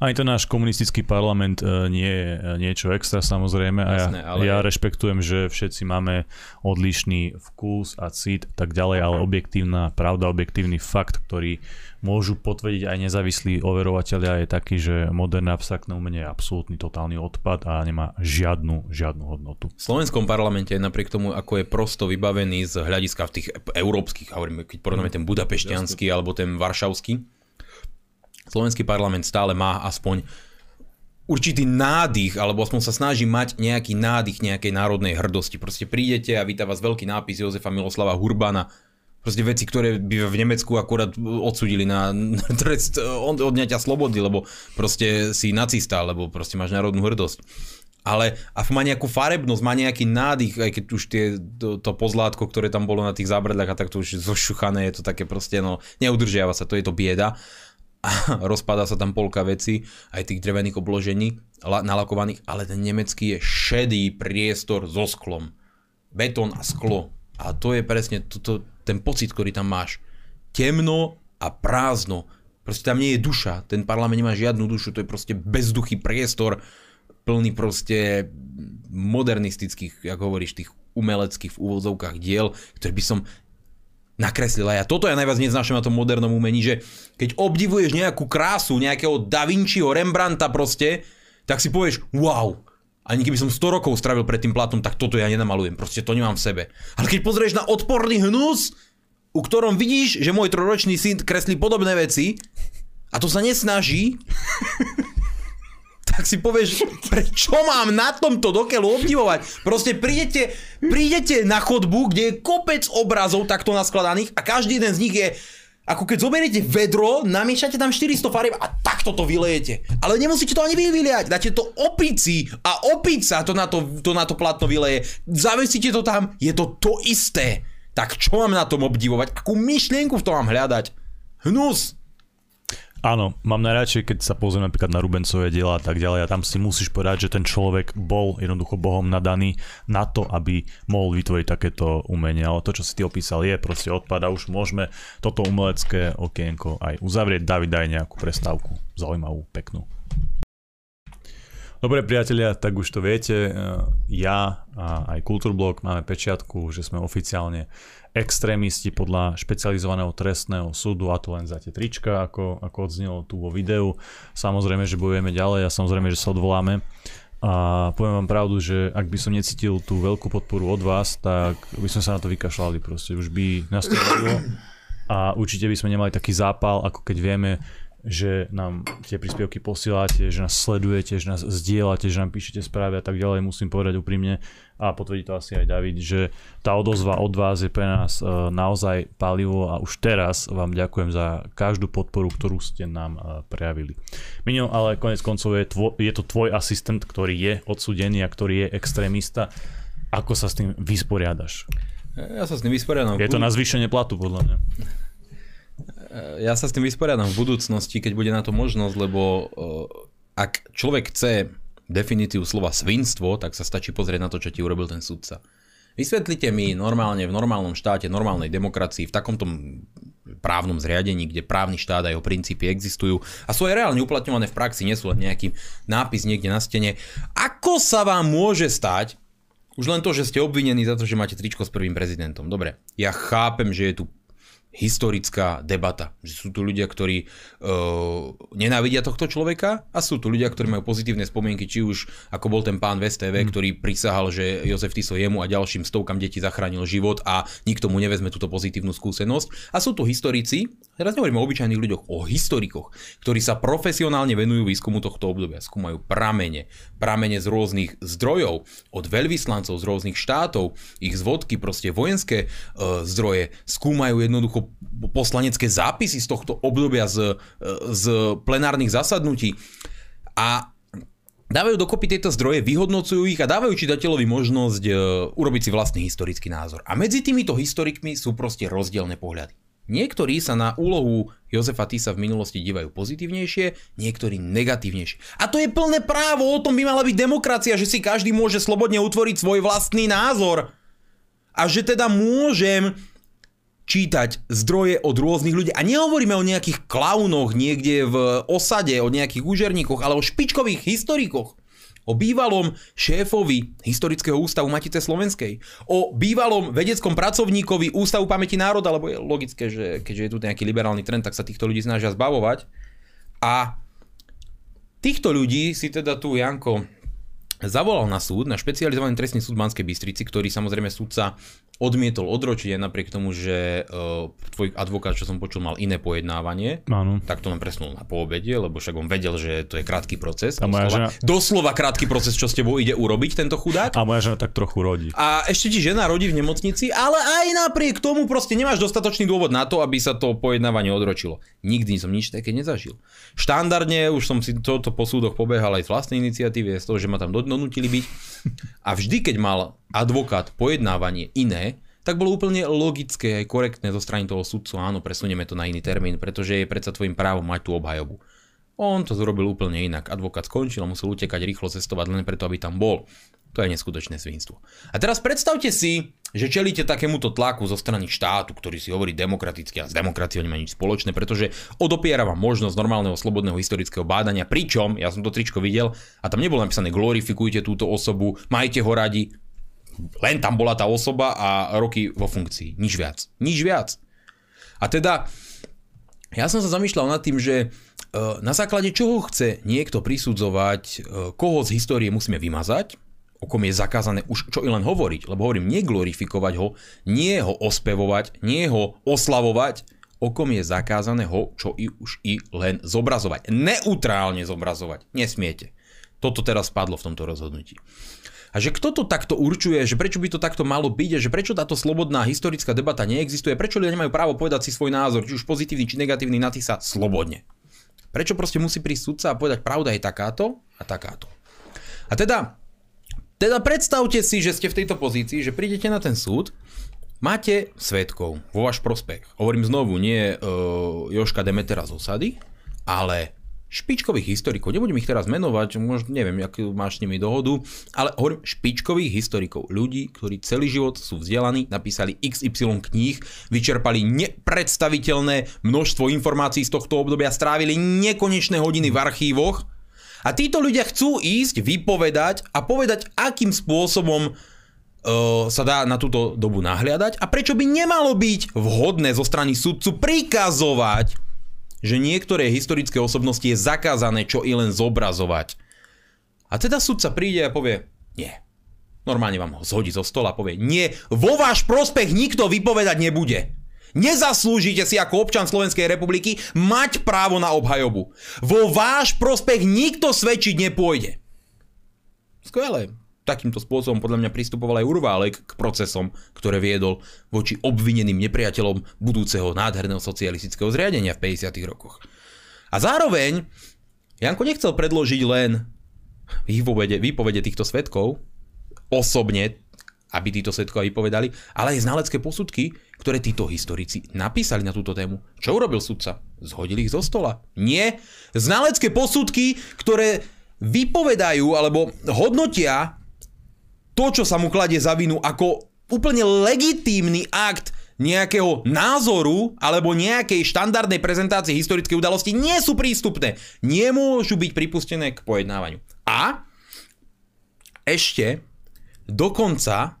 Ani to náš komunistický parlament e, nie je e, niečo extra samozrejme a Jasné, ja, ale... ja rešpektujem, že všetci máme odlišný vkus a cit tak ďalej, ale objektívna pravda, objektívny fakt, ktorý môžu potvrdiť aj nezávislí overovateľia je taký, že moderné abstraktné umenie je absolútny totálny odpad a nemá žiadnu, žiadnu hodnotu. V slovenskom parlamente napriek tomu, ako je prosto vybavený z hľadiska v tých európskych, hovoríme, keď porovnáme ten budapešťanský alebo ten varšavský, slovenský parlament stále má aspoň určitý nádych, alebo aspoň sa snaží mať nejaký nádych nejakej národnej hrdosti. Proste prídete a víta vás veľký nápis Jozefa Miloslava Hurbana, proste veci, ktoré by v Nemecku akurát odsudili na trest odňatia slobody, lebo proste si nacista, lebo proste máš národnú hrdosť. Ale a má nejakú farebnosť, má nejaký nádych, aj keď už tie, to, to pozlátko, ktoré tam bolo na tých zábradlách a tak to už zošuchané, je to také proste, no, neudržiava sa, to je to bieda. A rozpadá sa tam polka veci, aj tých drevených obložení, nalakovaných, ale ten nemecký je šedý priestor so sklom. Betón a sklo. A to je presne, to, to, ten pocit, ktorý tam máš. Temno a prázdno. Proste tam nie je duša. Ten parlament nemá žiadnu dušu. To je proste bezduchý priestor, plný proste modernistických, ako hovoríš, tých umeleckých v úvodzovkách diel, ktoré by som nakreslil. A ja toto ja najviac neznášam na tom modernom umení, že keď obdivuješ nejakú krásu, nejakého Da Vinciho, Rembrandta proste, tak si povieš, wow, ani keby som 100 rokov stravil pred tým platom, tak toto ja nenamalujem. Proste to nemám v sebe. Ale keď pozrieš na odporný hnus, u ktorom vidíš, že môj troročný syn kreslí podobné veci a to sa nesnaží, tak si povieš, prečo mám na tomto dokeľu obdivovať? Proste prídete, prídete na chodbu, kde je kopec obrazov takto naskladaných a každý jeden z nich je ako keď zoberiete vedro, namiešate tam 400 farieb a takto to vylejete. Ale nemusíte to ani vy vyliať, dáte to opici a opica to na to, to, na to platno vyleje. Zavesíte to tam, je to to isté. Tak čo mám na tom obdivovať? Akú myšlienku v tom mám hľadať? Hnus! Áno, mám najradšej, keď sa pozriem napríklad na Rubencové diela a tak ďalej a tam si musíš povedať, že ten človek bol jednoducho Bohom nadaný na to, aby mohol vytvoriť takéto umenie. Ale to, čo si ty opísal, je proste odpad a už môžeme toto umelecké okienko aj uzavrieť. David, daj nejakú prestávku. Zaujímavú, peknú. Dobre priatelia, tak už to viete, ja a aj Kultúrblok máme pečiatku, že sme oficiálne extrémisti podľa špecializovaného trestného súdu a to len za tie trička, ako, ako odznelo tu vo videu. Samozrejme, že bojujeme ďalej a samozrejme, že sa odvoláme. A poviem vám pravdu, že ak by som necítil tú veľkú podporu od vás, tak by sme sa na to vykašľali proste. Už by nás to a určite by sme nemali taký zápal, ako keď vieme, že nám tie príspevky posielate, že nás sledujete, že nás zdieľate, že nám píšete správy a tak ďalej. Musím povedať úprimne a potvrdí to asi aj David, že tá odozva od vás je pre nás e, naozaj palivo a už teraz vám ďakujem za každú podporu, ktorú ste nám e, prejavili. Minio, ale konec koncov je, tvo, je to tvoj asistent, ktorý je odsudený a ktorý je extrémista. Ako sa s tým vysporiadaš? Ja sa s tým vysporiadam. Je to na zvýšenie platu, podľa mňa ja sa s tým vysporiadam v budúcnosti, keď bude na to možnosť, lebo ak človek chce definíciu slova svinstvo, tak sa stačí pozrieť na to, čo ti urobil ten sudca. Vysvetlite mi normálne v normálnom štáte, normálnej demokracii, v takomto právnom zriadení, kde právny štát a jeho princípy existujú a sú aj reálne uplatňované v praxi, nie sú len nejaký nápis niekde na stene. Ako sa vám môže stať, už len to, že ste obvinení za to, že máte tričko s prvým prezidentom. Dobre, ja chápem, že je tu historická debata. Že sú tu ľudia, ktorí uh, nenávidia tohto človeka a sú tu ľudia, ktorí majú pozitívne spomienky, či už ako bol ten pán v STV, mm. ktorý prisahal, že Jozef Tiso jemu a ďalším stovkam detí zachránil život a nikto mu nevezme túto pozitívnu skúsenosť. A sú tu historici, teraz nehovorím o obyčajných ľuďoch, o historikoch, ktorí sa profesionálne venujú výskumu tohto obdobia. Skúmajú pramene, pramene z rôznych zdrojov, od veľvyslancov z rôznych štátov, ich zvodky, proste vojenské uh, zdroje, skúmajú jednoducho poslanecké zápisy z tohto obdobia z, z plenárnych zasadnutí a dávajú dokopy tieto zdroje, vyhodnocujú ich a dávajú čitateľovi možnosť uh, urobiť si vlastný historický názor. A medzi týmito historikmi sú proste rozdielne pohľady. Niektorí sa na úlohu Jozefa Tisa v minulosti dívajú pozitívnejšie, niektorí negatívnejšie. A to je plné právo, o tom by mala byť demokracia, že si každý môže slobodne utvoriť svoj vlastný názor. A že teda môžem čítať zdroje od rôznych ľudí. A nehovoríme o nejakých klaunoch niekde v osade, o nejakých úžerníkoch, ale o špičkových historikoch. O bývalom šéfovi Historického ústavu Matice Slovenskej. O bývalom vedeckom pracovníkovi Ústavu pamäti národa, lebo je logické, že keďže je tu nejaký liberálny trend, tak sa týchto ľudí snažia zbavovať. A týchto ľudí si teda tu Janko zavolal na súd, na špecializovaný trestný súd Banskej Bystrici, ktorý samozrejme súdca odmietol odročiť napriek tomu, že uh, tvoj advokát, čo som počul, mal iné pojednávanie. Áno. Tak to len presnul na poobede, lebo však on vedel, že to je krátky proces. A moja doslova, žena... doslova krátky proces, čo s tebou ide urobiť tento chudák. A moja žena tak trochu rodí. A ešte ti žena rodí v nemocnici, ale aj napriek tomu proste nemáš dostatočný dôvod na to, aby sa to pojednávanie odročilo. Nikdy som nič také nezažil. Štandardne už som si toto po súdoch pobehal aj z vlastnej iniciatívy, z toho, že ma tam donútili byť. A vždy, keď mal advokát pojednávanie iné, tak bolo úplne logické aj korektné zo strany toho sudcu, áno, presunieme to na iný termín, pretože je predsa tvojim právom mať tú obhajobu. On to zrobil úplne inak. Advokát skončil a musel utekať rýchlo cestovať len preto, aby tam bol. To je neskutočné svinstvo. A teraz predstavte si, že čelíte takémuto tlaku zo strany štátu, ktorý si hovorí demokraticky a s demokraciou nemá nič spoločné, pretože odopiera vám možnosť normálneho slobodného historického bádania, pričom, ja som to tričko videl a tam nebolo napísané glorifikujte túto osobu, majte ho radi, len tam bola tá osoba a roky vo funkcii. Nič viac. Nič viac. A teda, ja som sa zamýšľal nad tým, že e, na základe čoho chce niekto prisudzovať, e, koho z histórie musíme vymazať, o kom je zakázané už čo i len hovoriť, lebo hovorím, neglorifikovať ho, nie ho ospevovať, nie ho oslavovať, o kom je zakázané ho čo i už i len zobrazovať. Neutrálne zobrazovať. Nesmiete. Toto teraz spadlo v tomto rozhodnutí. A že kto to takto určuje, že prečo by to takto malo byť, a že prečo táto slobodná historická debata neexistuje, prečo ľudia nemajú právo povedať si svoj názor, či už pozitívny, či negatívny na sa slobodne. Prečo proste musí prísť sudca a povedať, pravda je takáto a takáto. A teda, teda predstavte si, že ste v tejto pozícii, že prídete na ten súd, máte svetkov vo váš prospech. Hovorím znovu, nie uh, Joška Demetera z osady, ale špičkových historikov, nebudem ich teraz menovať, možno neviem, akú máš s nimi dohodu, ale hovorím špičkových historikov, ľudí, ktorí celý život sú vzdelaní, napísali XY kníh, vyčerpali nepredstaviteľné množstvo informácií z tohto obdobia, strávili nekonečné hodiny v archívoch a títo ľudia chcú ísť, vypovedať a povedať, akým spôsobom uh, sa dá na túto dobu nahliadať a prečo by nemalo byť vhodné zo strany sudcu prikazovať že niektoré historické osobnosti je zakázané čo i len zobrazovať. A teda sudca príde a povie, nie. Normálne vám ho zhodí zo stola a povie, nie, vo váš prospech nikto vypovedať nebude. Nezaslúžite si ako občan Slovenskej republiky mať právo na obhajobu. Vo váš prospech nikto svedčiť nepôjde. Skvelé takýmto spôsobom podľa mňa pristupoval aj Urválek k procesom, ktoré viedol voči obvineným nepriateľom budúceho nádherného socialistického zriadenia v 50. rokoch. A zároveň Janko nechcel predložiť len výpovede, výpovede týchto svetkov, osobne, aby títo svetkovia vypovedali, ale aj znalecké posudky, ktoré títo historici napísali na túto tému. Čo urobil sudca? Zhodil ich zo stola? Nie. Znalecké posudky, ktoré vypovedajú alebo hodnotia to, čo sa mu kladie za vinu ako úplne legitímny akt nejakého názoru alebo nejakej štandardnej prezentácie historickej udalosti nie sú prístupné. Nemôžu byť pripustené k pojednávaniu. A ešte dokonca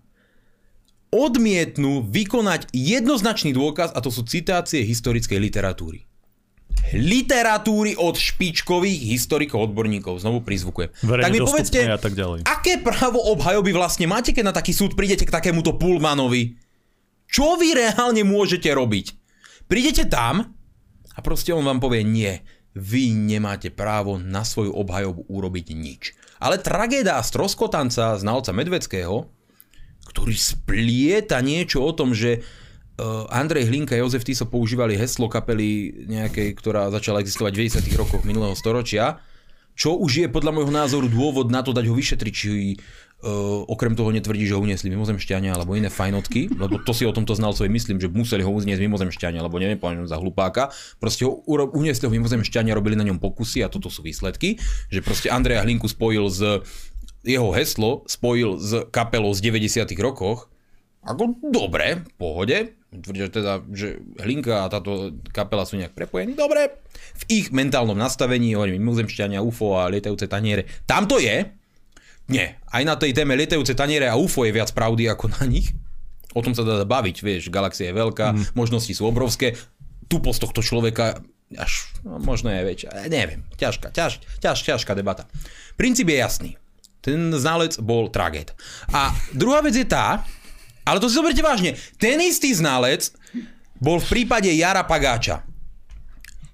odmietnú vykonať jednoznačný dôkaz a to sú citácie historickej literatúry. Literatúry od špičkových historikov, odborníkov, znovu prizvukujem. tak mi povedzte, a tak ďalej. aké právo obhajoby vlastne máte, keď na taký súd prídete k takémuto Pullmanovi? Čo vy reálne môžete robiť? Prídete tam a proste on vám povie nie, vy nemáte právo na svoju obhajobu urobiť nič. Ale tragéda stroskotanca znalca Medveckého, ktorý splieta niečo o tom, že uh, Andrej Hlinka a Jozef Tiso používali heslo kapely nejakej, ktorá začala existovať v 90. rokoch minulého storočia, čo už je podľa môjho názoru dôvod na to dať ho vyšetriť, či uh, okrem toho netvrdí, že ho uniesli mimozemšťania alebo iné fajnotky, lebo to si o tomto znalcovi myslím, že museli ho uniesť mimozemšťania, lebo neviem, poviem za hlupáka. Proste ho uniesli ho mimozemšťania, robili na ňom pokusy a toto sú výsledky, že proste Andreja Hlinku spojil s jeho heslo spojil s kapelou z 90 rokoch, ako dobre, v pohode, tvrdia teda, že Hlinka a táto kapela sú nejak prepojení, dobre, v ich mentálnom nastavení, hovorím, mimozemšťania, UFO a lietajúce taniere, tam to je, nie, aj na tej téme lietajúce taniere a UFO je viac pravdy ako na nich, o tom sa dá baviť, vieš, galaxia je veľká, mm. možnosti sú obrovské, tuposť tohto človeka až no, možno je väčšia, neviem, ťažká, ťaž, ťaž, ťažká debata. Princíp je jasný. Ten ználec bol tragéd. A druhá vec je tá, ale to si zoberte vážne, ten istý ználec bol v prípade Jara Pagáča.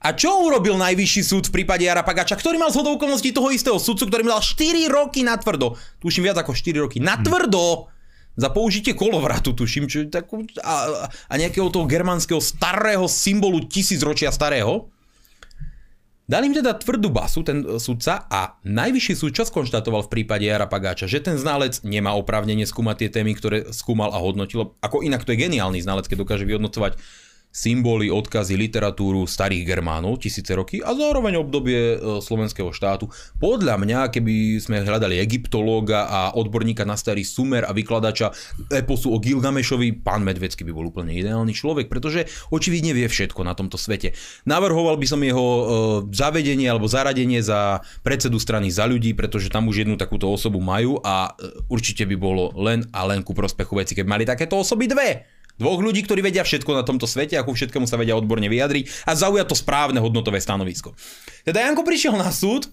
A čo urobil najvyšší súd v prípade Jara Pagáča, ktorý mal zhodou okolností toho istého sudcu, ktorý mal 4 roky na tvrdo, tuším viac ako 4 roky, na tvrdo, za použitie kolovratu, tuším, čo, takú, a, a nejakého toho germánskeho starého symbolu tisícročia starého. Dali im teda tvrdú basu, ten e, sudca, a najvyšší súd čo skonštatoval v prípade Jara Pagáča, že ten znalec nemá oprávnenie skúmať tie témy, ktoré skúmal a hodnotil. Ako inak to je geniálny znalec, keď dokáže vyhodnocovať symboly, odkazy, literatúru starých Germánov, tisíce roky a zároveň obdobie e, slovenského štátu. Podľa mňa, keby sme hľadali egyptológa a odborníka na starý sumer a vykladača eposu o Gilgamešovi, pán Medvecký by bol úplne ideálny človek, pretože očividne vie všetko na tomto svete. Navrhoval by som jeho e, zavedenie alebo zaradenie za predsedu strany za ľudí, pretože tam už jednu takúto osobu majú a e, určite by bolo len a len ku prospechu veci, keby mali takéto osoby dve. Dvoch ľudí, ktorí vedia všetko na tomto svete, ako všetkému sa vedia odborne vyjadriť a zaujať to správne hodnotové stanovisko. Teda Janko prišiel na súd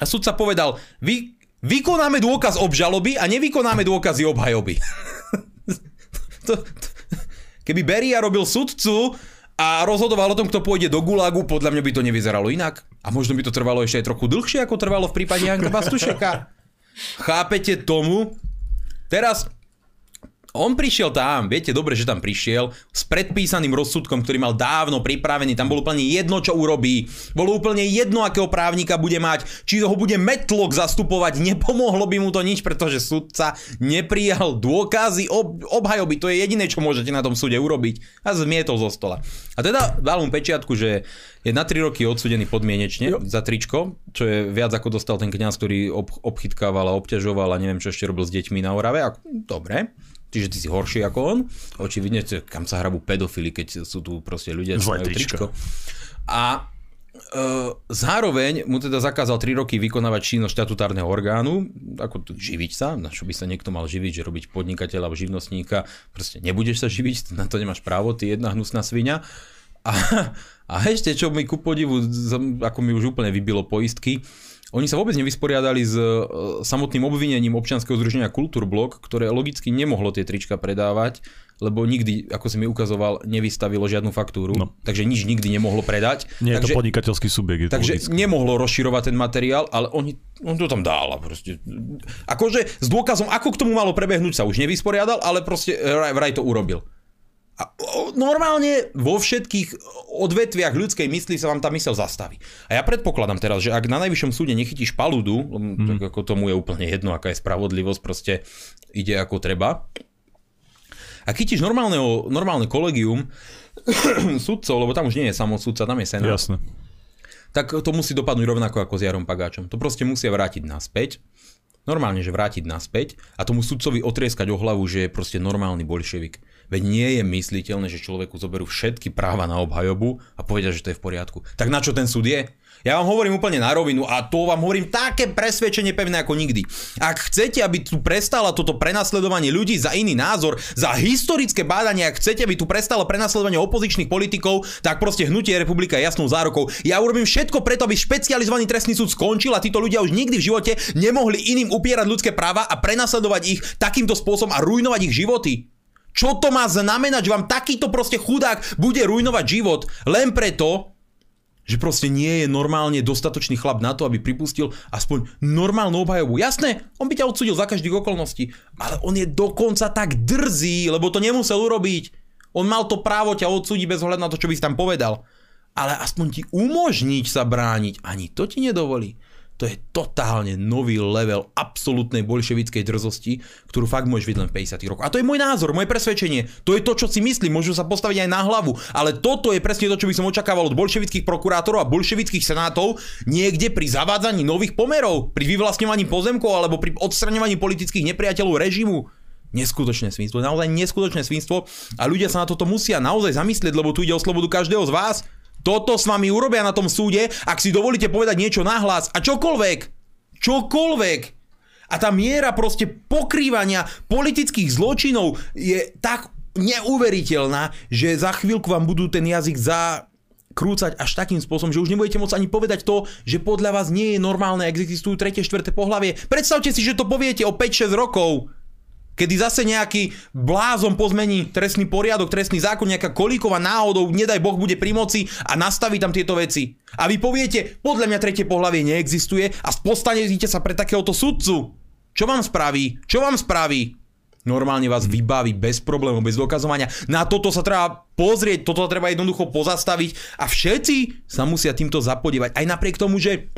a súd sa povedal, vy, vykonáme dôkaz obžaloby a nevykonáme dôkazy obhajoby. to, to, keby Beria robil sudcu a rozhodoval o tom, kto pôjde do Gulagu, podľa mňa by to nevyzeralo inak. A možno by to trvalo ešte aj trochu dlhšie, ako trvalo v prípade Janka Bastušeka. Chápete tomu? Teraz on prišiel tam, viete dobre, že tam prišiel s predpísaným rozsudkom, ktorý mal dávno pripravený, tam bolo úplne jedno, čo urobí. Bolo úplne jedno, akého právnika bude mať, či ho bude metlok zastupovať, nepomohlo by mu to nič, pretože sudca neprijal dôkazy ob- obhajoby, to je jediné, čo môžete na tom súde urobiť. A zmietol zo stola. A teda dal mu pečiatku, že je na 3 roky odsudený podmienečne jo. za tričko, čo je viac ako dostal ten kňaz, ktorý ob- obchytkával a obťažoval a neviem, čo ešte robil s deťmi na Orave. A, dobre. Čiže ty si horší ako on. Očividne, kam sa hrabú pedofily, keď sú tu proste ľudia, čo majú tričko. A e, zároveň mu teda zakázal 3 roky vykonávať činnosť štatutárneho orgánu, ako živiť sa, na čo by sa niekto mal živiť, že robiť podnikateľa alebo živnostníka, proste nebudeš sa živiť, na to nemáš právo, ty jedna hnusná svinia. A, a ešte, čo mi ku podivu, ako mi už úplne vybilo poistky, oni sa vôbec nevysporiadali s uh, samotným obvinením občianskeho združenia Kultúrblok, ktoré logicky nemohlo tie trička predávať, lebo nikdy, ako si mi ukazoval, nevystavilo žiadnu faktúru, no. takže nič nikdy nemohlo predať. Nie takže, je to podnikateľský subjekt. Je takže logicky. nemohlo rozširovať ten materiál, ale oni, on to tam dal. Proste. Akože s dôkazom, ako k tomu malo prebehnúť, sa už nevysporiadal, ale proste vraj to urobil. A normálne vo všetkých odvetviach ľudskej mysli sa vám tá mysel zastaví. A ja predpokladám teraz, že ak na najvyššom súde nechytíš paludu, mm. tak ako tomu je úplne jedno, aká je spravodlivosť, proste ide ako treba. A chytíš normálne kolegium sudcov, lebo tam už nie je samo sudca, tam je senát. Jasne. Tak to musí dopadnúť rovnako ako s Jarom Pagáčom. To proste musia vrátiť naspäť. Normálne, že vrátiť naspäť a tomu sudcovi otrieskať o hlavu, že je proste normálny bolševik Veď nie je mysliteľné, že človeku zoberú všetky práva na obhajobu a povedia, že to je v poriadku. Tak na čo ten súd je? Ja vám hovorím úplne na rovinu a to vám hovorím také presvedčenie pevné ako nikdy. Ak chcete, aby tu prestala toto prenasledovanie ľudí za iný názor, za historické bádanie, ak chcete, aby tu prestalo prenasledovanie opozičných politikov, tak proste hnutie republika je jasnou zárokou. Ja urobím všetko preto, aby špecializovaný trestný súd skončil a títo ľudia už nikdy v živote nemohli iným upierať ľudské práva a prenasledovať ich takýmto spôsobom a rujnovať ich životy. Čo to má znamenať, že vám takýto proste chudák bude rujnovať život len preto, že proste nie je normálne dostatočný chlap na to, aby pripustil aspoň normálnu obhajobu. Jasné, on by ťa odsudil za každých okolností, ale on je dokonca tak drzý, lebo to nemusel urobiť. On mal to právo ťa odsúdiť bez ohľadu na to, čo by si tam povedal. Ale aspoň ti umožniť sa brániť, ani to ti nedovolí to je totálne nový level absolútnej bolševickej drzosti, ktorú fakt môžeš vidieť len v 50 rokoch. A to je môj názor, moje presvedčenie. To je to, čo si myslím, môžu sa postaviť aj na hlavu. Ale toto je presne to, čo by som očakával od bolševických prokurátorov a bolševických senátov niekde pri zavádzaní nových pomerov, pri vyvlastňovaní pozemkov alebo pri odstraňovaní politických nepriateľov režimu. Neskutočné svinstvo, naozaj neskutočné svinstvo a ľudia sa na toto musia naozaj zamyslieť, lebo tu ide o slobodu každého z vás. Toto s vami urobia na tom súde, ak si dovolíte povedať niečo nahlas a čokoľvek. Čokoľvek. A tá miera proste pokrývania politických zločinov je tak neuveriteľná, že za chvíľku vám budú ten jazyk za krúcať až takým spôsobom, že už nebudete môcť ani povedať to, že podľa vás nie je normálne, existujú tretie, štvrté pohlavie. Predstavte si, že to poviete o 5-6 rokov. Kedy zase nejaký blázon pozmení trestný poriadok, trestný zákon, nejaká kolíková náhodou, nedaj Boh, bude pri moci a nastaví tam tieto veci. A vy poviete, podľa mňa tretie pohlavie neexistuje a postanete sa pre takéhoto sudcu. Čo vám spraví? Čo vám spraví? Normálne vás vybaví bez problémov, bez dokazovania. Na toto sa treba pozrieť, toto treba jednoducho pozastaviť a všetci sa musia týmto zapodievať. Aj napriek tomu, že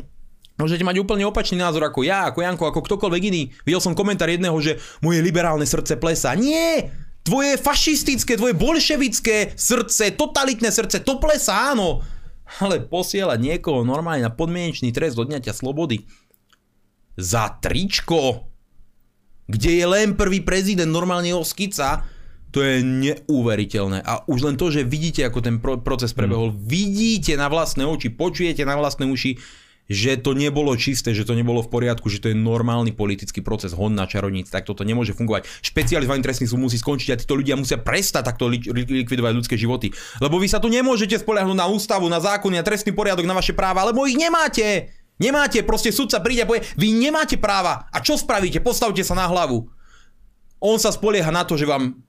Môžete mať úplne opačný názor ako ja, ako Janko, ako ktokoľvek iný. Videl som komentár jedného, že moje liberálne srdce plesa. Nie! Tvoje fašistické, tvoje bolševické srdce, totalitné srdce, to plesa, áno. Ale posielať niekoho normálne na podmienečný trest odňatia slobody za tričko, kde je len prvý prezident normálne jeho skica, to je neuveriteľné. A už len to, že vidíte, ako ten proces prebehol, mm. vidíte na vlastné oči, počujete na vlastné uši, že to nebolo čisté, že to nebolo v poriadku, že to je normálny politický proces, hon na čarovníc, tak toto nemôže fungovať. Špecializovaný trestný súd musí skončiť a títo ľudia musia prestať takto likvidovať ľudské životy. Lebo vy sa tu nemôžete spoliahnuť na ústavu, na zákony, na trestný poriadok, na vaše práva, lebo ich nemáte. Nemáte, proste sudca príde a povie, vy nemáte práva. A čo spravíte? Postavte sa na hlavu. On sa spolieha na to, že vám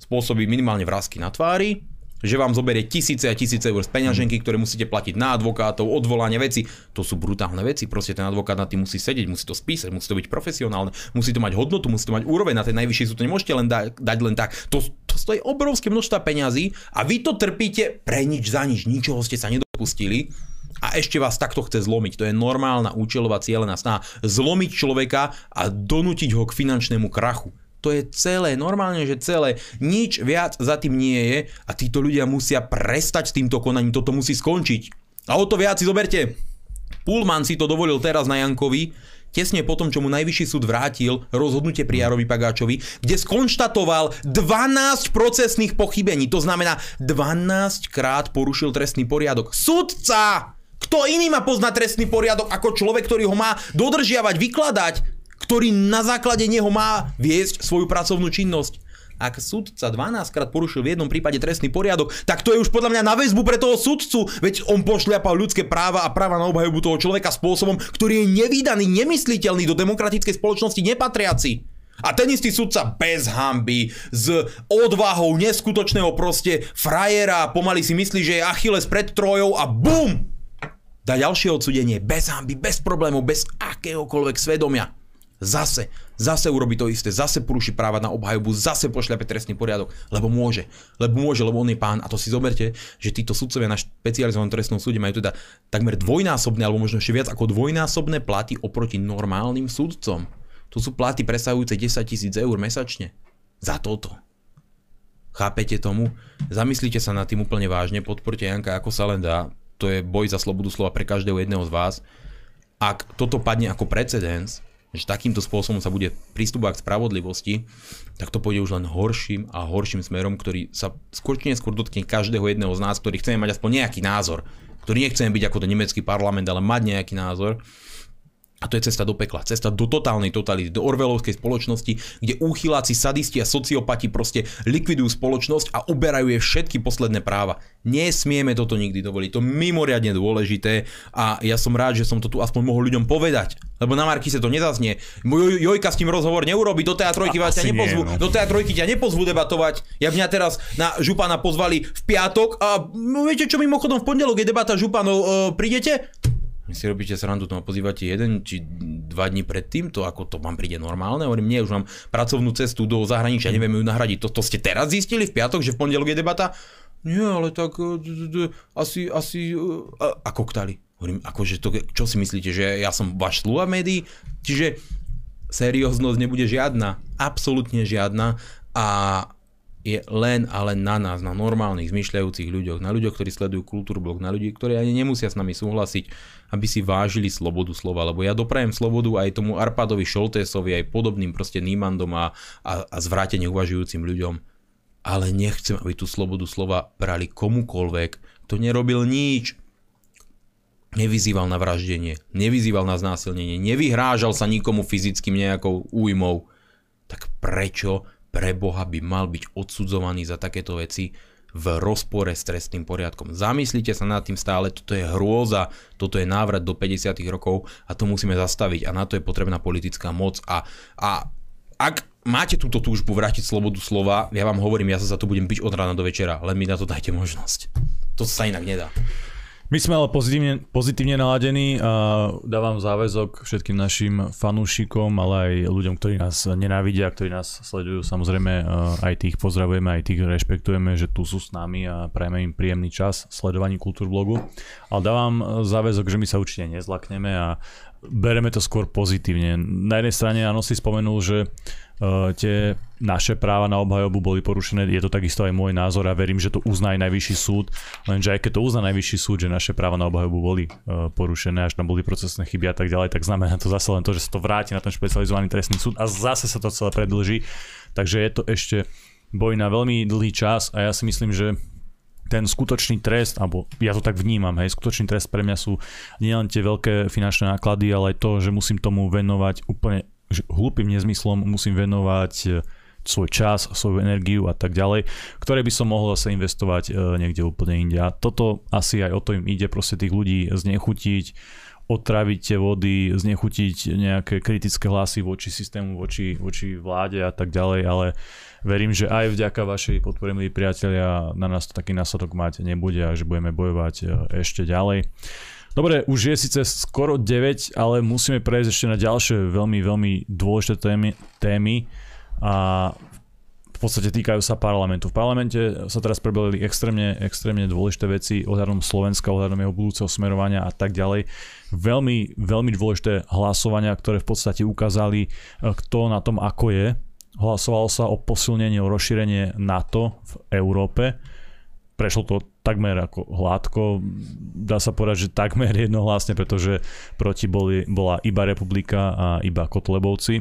spôsobí minimálne vrázky na tvári, že vám zoberie tisíce a tisíce eur z peňaženky, ktoré musíte platiť na advokátov, odvolanie veci. To sú brutálne veci, proste ten advokát na tým musí sedieť, musí to spísať, musí to byť profesionálne, musí to mať hodnotu, musí to mať úroveň na tej najvyššej súd, to nemôžete len da- dať len tak. To, to stojí obrovské množstva peňazí a vy to trpíte pre nič za nič, ničoho ste sa nedopustili a ešte vás takto chce zlomiť. To je normálna účelová cieľená snaha. Zlomiť človeka a donútiť ho k finančnému krachu. To je celé, normálne, že celé. Nič viac za tým nie je a títo ľudia musia prestať s týmto konaním, toto musí skončiť. A o to viac si zoberte. Pullman si to dovolil teraz na Jankovi, tesne po tom, čo mu najvyšší súd vrátil rozhodnutie pri Jarovi Pagáčovi, kde skonštatoval 12 procesných pochybení. To znamená, 12 krát porušil trestný poriadok. Sudca! Kto iný má poznať trestný poriadok ako človek, ktorý ho má dodržiavať, vykladať? Ktorý na základe neho má viesť svoju pracovnú činnosť. Ak sudca 12 krát porušil v jednom prípade trestný poriadok, tak to je už podľa mňa na väzbu pre toho sudcu, veď on pošliapal ľudské práva a práva na obhajobu toho človeka spôsobom, ktorý je nevýdaný, nemysliteľný do demokratickej spoločnosti nepatriaci. A ten istý sudca bez hamby, s odvahou neskutočného proste frajera, pomaly si myslí, že je Achilles pred trojou a BUM! Dá ďalšie odsudenie, bez hamby, bez problémov, bez akéhokoľvek svedomia. Zase, zase urobí to isté, zase poruší práva na obhajobu, zase pošľape trestný poriadok, lebo môže, lebo môže, lebo on je pán. A to si zoberte, že títo sudcovia na špecializovanom trestnom súde majú teda takmer dvojnásobné, alebo možno ešte viac ako dvojnásobné platy oproti normálnym sudcom. To sú platy presahujúce 10 tisíc eur mesačne. Za toto. Chápete tomu? Zamyslite sa nad tým úplne vážne, podporte Janka ako sa len dá. To je boj za slobodu slova pre každého jedného z vás. Ak toto padne ako precedens, že takýmto spôsobom sa bude pristúpať k spravodlivosti, tak to pôjde už len horším a horším smerom, ktorý sa skôr či neskôr dotkne každého jedného z nás, ktorý chceme mať aspoň nejaký názor, ktorý nechceme byť ako ten nemecký parlament, ale mať nejaký názor a to je cesta do pekla, cesta do totálnej totality, do orvelovskej spoločnosti, kde úchyláci, sadisti a sociopati proste likvidujú spoločnosť a uberajú jej všetky posledné práva. Nesmieme toto nikdy dovoliť, to je mimoriadne dôležité a ja som rád, že som to tu aspoň mohol ľuďom povedať, lebo na sa to nezaznie. Jojka s tým rozhovor neurobi, do teatrojky vás ťa nepozvú, nie, no. do teatrojky ťa nepozvú debatovať. Ja mňa teraz na Župana pozvali v piatok a no, viete čo, mimochodom v pondelok je debata Županov, uh, prídete? Vy si robíte srandu, to ma pozývate jeden či dva dní predtým, to ako to vám príde normálne, hovorím, nie, už mám pracovnú cestu do zahraničia, neviem ju nahradiť. To, to ste teraz zistili v piatok, že v pondelok je debata? Nie, ale tak e, asi, asi, e, ako ktali. Hovorím, akože to, čo si myslíte, že ja som váš sluha médií? Čiže serióznosť nebude žiadna, absolútne žiadna a je len a len na nás, na normálnych zmyšľajúcich ľuďoch, na ľuďoch, ktorí sledujú kultúrblok, na ľudí, ktorí ani nemusia s nami súhlasiť, aby si vážili slobodu slova, lebo ja doprajem slobodu aj tomu Arpadovi Šoltésovi, aj podobným proste Nímandom a, a, a zvrátene uvažujúcim ľuďom, ale nechcem, aby tú slobodu slova brali komukolvek, kto nerobil nič, nevyzýval na vraždenie, nevyzýval na znásilnenie, nevyhrážal sa nikomu fyzickým nejakou újmou, tak prečo pre Boha by mal byť odsudzovaný za takéto veci v rozpore s trestným poriadkom. Zamyslite sa nad tým stále, toto je hrôza, toto je návrat do 50. rokov a to musíme zastaviť a na to je potrebná politická moc a, a ak máte túto túžbu vrátiť slobodu slova, ja vám hovorím, ja sa za to budem byť od rána do večera, len mi na to dajte možnosť. To sa inak nedá. My sme ale pozitívne, pozitívne naladení a dávam záväzok všetkým našim fanúšikom, ale aj ľuďom, ktorí nás nenávidia, ktorí nás sledujú. Samozrejme aj tých pozdravujeme, aj tých rešpektujeme, že tu sú s nami a prajeme im príjemný čas sledovaní kultúrblogu. Ale dávam záväzok, že my sa určite nezlakneme a bereme to skôr pozitívne. Na jednej strane áno si spomenul, že uh, tie naše práva na obhajobu boli porušené, je to takisto aj môj názor a verím, že to uzná aj najvyšší súd, lenže aj keď to uzná najvyšší súd, že naše práva na obhajobu boli uh, porušené, až tam boli procesné chyby a tak ďalej, tak znamená to zase len to, že sa to vráti na ten špecializovaný trestný súd a zase sa to celé predlží. Takže je to ešte boj na veľmi dlhý čas a ja si myslím, že ten skutočný trest, alebo ja to tak vnímam, hej, skutočný trest pre mňa sú nielen tie veľké finančné náklady, ale aj to, že musím tomu venovať úplne že hlúpým nezmyslom, musím venovať e, svoj čas, svoju energiu a tak ďalej, ktoré by som mohol zase investovať e, niekde úplne inde. Toto asi aj o to im ide, proste tých ľudí znechutiť, otraviť tie vody, znechutiť nejaké kritické hlasy voči systému, voči, voči vláde a tak ďalej, ale verím, že aj vďaka vašej podpore, milí priatelia, na nás to taký následok mať nebude a že budeme bojovať e, ešte ďalej. Dobre, už je síce skoro 9, ale musíme prejsť ešte na ďalšie veľmi, veľmi dôležité témy, témy a v podstate týkajú sa parlamentu. V parlamente sa teraz prebrali extrémne, extrémne dôležité veci ohľadom Slovenska, ohľadom jeho budúceho smerovania a tak ďalej. Veľmi, veľmi dôležité hlasovania, ktoré v podstate ukázali, e, kto na tom ako je Hlasovalo sa o posilnenie, o rozšírenie NATO v Európe. Prešlo to takmer ako hladko. Dá sa povedať, že takmer jednohlasne, pretože proti boli, bola iba republika a iba Kotlebovci.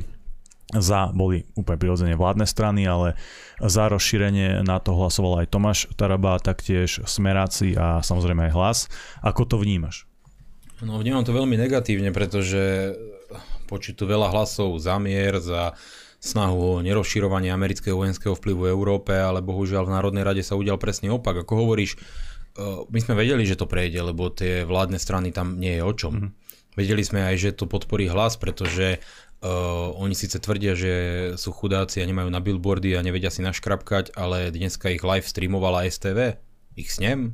Za boli úplne prirodzene vládne strany, ale za rozšírenie na to hlasoval aj Tomáš Taraba, taktiež Smeráci a samozrejme aj hlas. Ako to vnímaš? No vnímam to veľmi negatívne, pretože počítu veľa hlasov za mier, za snahu o nerozširovanie amerického vojenského vplyvu v Európe, ale bohužiaľ v Národnej rade sa udial presný opak. Ako hovoríš, e, my sme vedeli, že to prejde, lebo tie vládne strany tam nie je o čom. Mm-hmm. Vedeli sme aj, že to podporí hlas, pretože uh, oni síce tvrdia, že sú chudáci a nemajú na billboardy a nevedia si naškrapkať, ale dneska ich live streamovala STV, ich snem,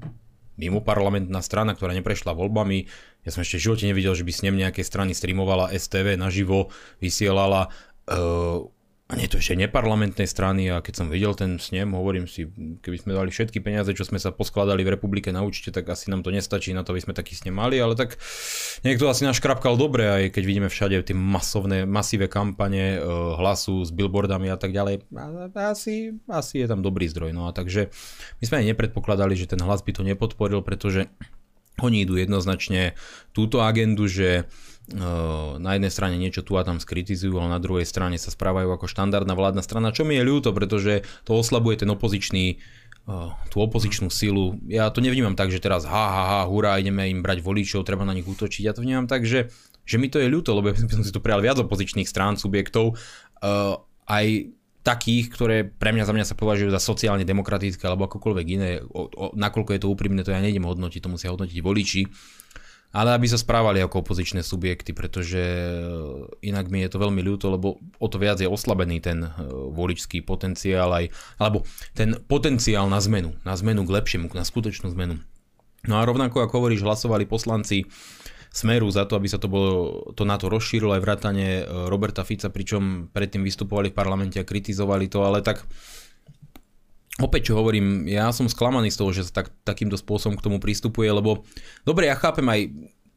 mimo parlamentná strana, ktorá neprešla voľbami. Ja som ešte v živote nevidel, že by snem nejakej strany streamovala STV naživo, vysielala. Uh, a nie to ešte neparlamentnej strany a keď som videl ten snem, hovorím si, keby sme dali všetky peniaze, čo sme sa poskladali v republike na účte, tak asi nám to nestačí na to, aby sme taký snem mali, ale tak niekto asi nás škrapkal dobre, aj keď vidíme všade tie masovné, masíve kampane eh, hlasu s billboardami a tak ďalej. Asi, asi je tam dobrý zdroj. No a takže my sme aj nepredpokladali, že ten hlas by to nepodporil, pretože oni idú jednoznačne túto agendu, že na jednej strane niečo tu a tam skritizujú, ale na druhej strane sa správajú ako štandardná vládna strana, čo mi je ľúto, pretože to oslabuje ten opozičný tú opozičnú silu. Ja to nevnímam tak, že teraz ha, ha, ha, hurá, ideme im brať voličov, treba na nich útočiť. Ja to vnímam tak, že, že mi to je ľúto, lebo by som si tu prijal viac opozičných strán, subjektov, uh, aj takých, ktoré pre mňa za mňa sa považujú za sociálne demokratické alebo akokoľvek iné. O, o, nakoľko je to úprimné, to ja nejdem hodnotiť, to musia hodnotiť voliči. Ale aby sa správali ako opozičné subjekty, pretože inak mi je to veľmi ľúto, lebo o to viac je oslabený ten e, voličský potenciál aj, alebo ten potenciál na zmenu, na zmenu k lepšiemu, na skutočnú zmenu. No a rovnako ako hovoríš, hlasovali poslanci Smeru za to, aby sa to, bolo, to na to rozšírilo aj vrátane e, Roberta Fica, pričom predtým vystupovali v parlamente a kritizovali to, ale tak opäť čo hovorím, ja som sklamaný z toho, že sa tak, takýmto spôsobom k tomu pristupuje, lebo dobre, ja chápem aj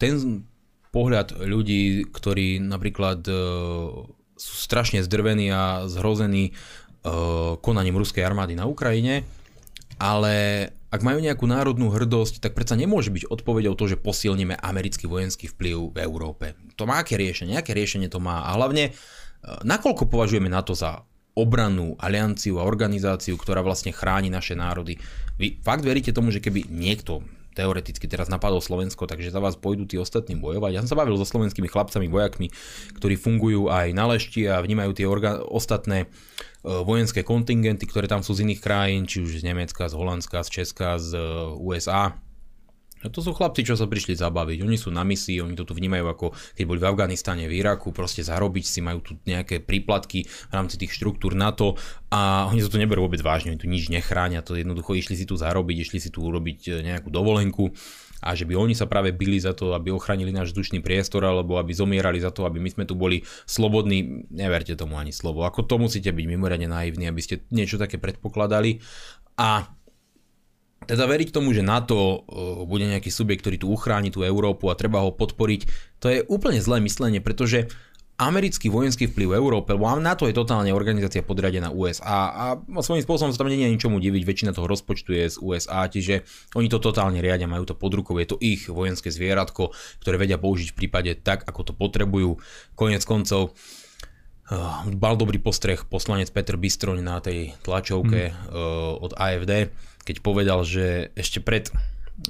ten pohľad ľudí, ktorí napríklad uh, sú strašne zdrvení a zhrození uh, konaním ruskej armády na Ukrajine, ale ak majú nejakú národnú hrdosť, tak predsa nemôže byť odpovedou to, že posilníme americký vojenský vplyv v Európe. To má aké riešenie, aké riešenie to má a hlavne e, nakoľko považujeme na to za obrannú alianciu a organizáciu, ktorá vlastne chráni naše národy. Vy fakt veríte tomu, že keby niekto teoreticky teraz napadol Slovensko, takže za vás pôjdu tí ostatní bojovať. Ja som sa bavil so slovenskými chlapcami, vojakmi, ktorí fungujú aj na lešti a vnímajú tie orga- ostatné E, vojenské kontingenty, ktoré tam sú z iných krajín, či už z Nemecka, z Holandska, z Česka, z e, USA. A to sú chlapci, čo sa prišli zabaviť. Oni sú na misii, oni to tu vnímajú ako keď boli v Afganistane, v Iraku, proste zarobiť si, majú tu nejaké príplatky v rámci tých štruktúr NATO a oni sa to neberú vôbec vážne, oni tu nič nechránia, to jednoducho išli si tu zarobiť, išli si tu urobiť e, nejakú dovolenku a že by oni sa práve byli za to, aby ochránili náš vzdušný priestor alebo aby zomierali za to, aby my sme tu boli slobodní, neverte tomu ani slovo. Ako to musíte byť mimoriadne naivní, aby ste niečo také predpokladali. A teda veriť tomu, že NATO uh, bude nejaký subjekt, ktorý tu uchráni tú Európu a treba ho podporiť, to je úplne zlé myslenie, pretože americký vojenský vplyv v Európe, lebo NATO je totálne organizácia podriadená USA a svojím spôsobom sa tam nie je ničomu diviť, väčšina toho rozpočtu je z USA, čiže oni to totálne riadia, majú to pod rukou, je to ich vojenské zvieratko, ktoré vedia použiť v prípade tak, ako to potrebujú. Konec koncov mal dobrý postreh poslanec Peter Bystroň na tej tlačovke hmm. uh, od AFD, keď povedal, že ešte pred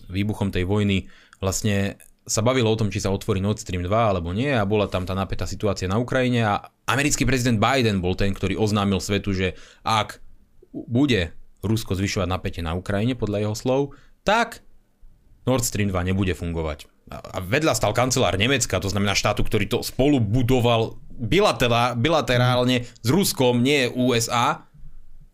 výbuchom tej vojny vlastne sa bavilo o tom, či sa otvorí Nord Stream 2 alebo nie a bola tam tá napätá situácia na Ukrajine a americký prezident Biden bol ten, ktorý oznámil svetu, že ak bude Rusko zvyšovať napätie na Ukrajine podľa jeho slov, tak Nord Stream 2 nebude fungovať. A vedľa stal kancelár Nemecka, to znamená štátu, ktorý to spolu budoval bilaterálne s Ruskom, nie USA.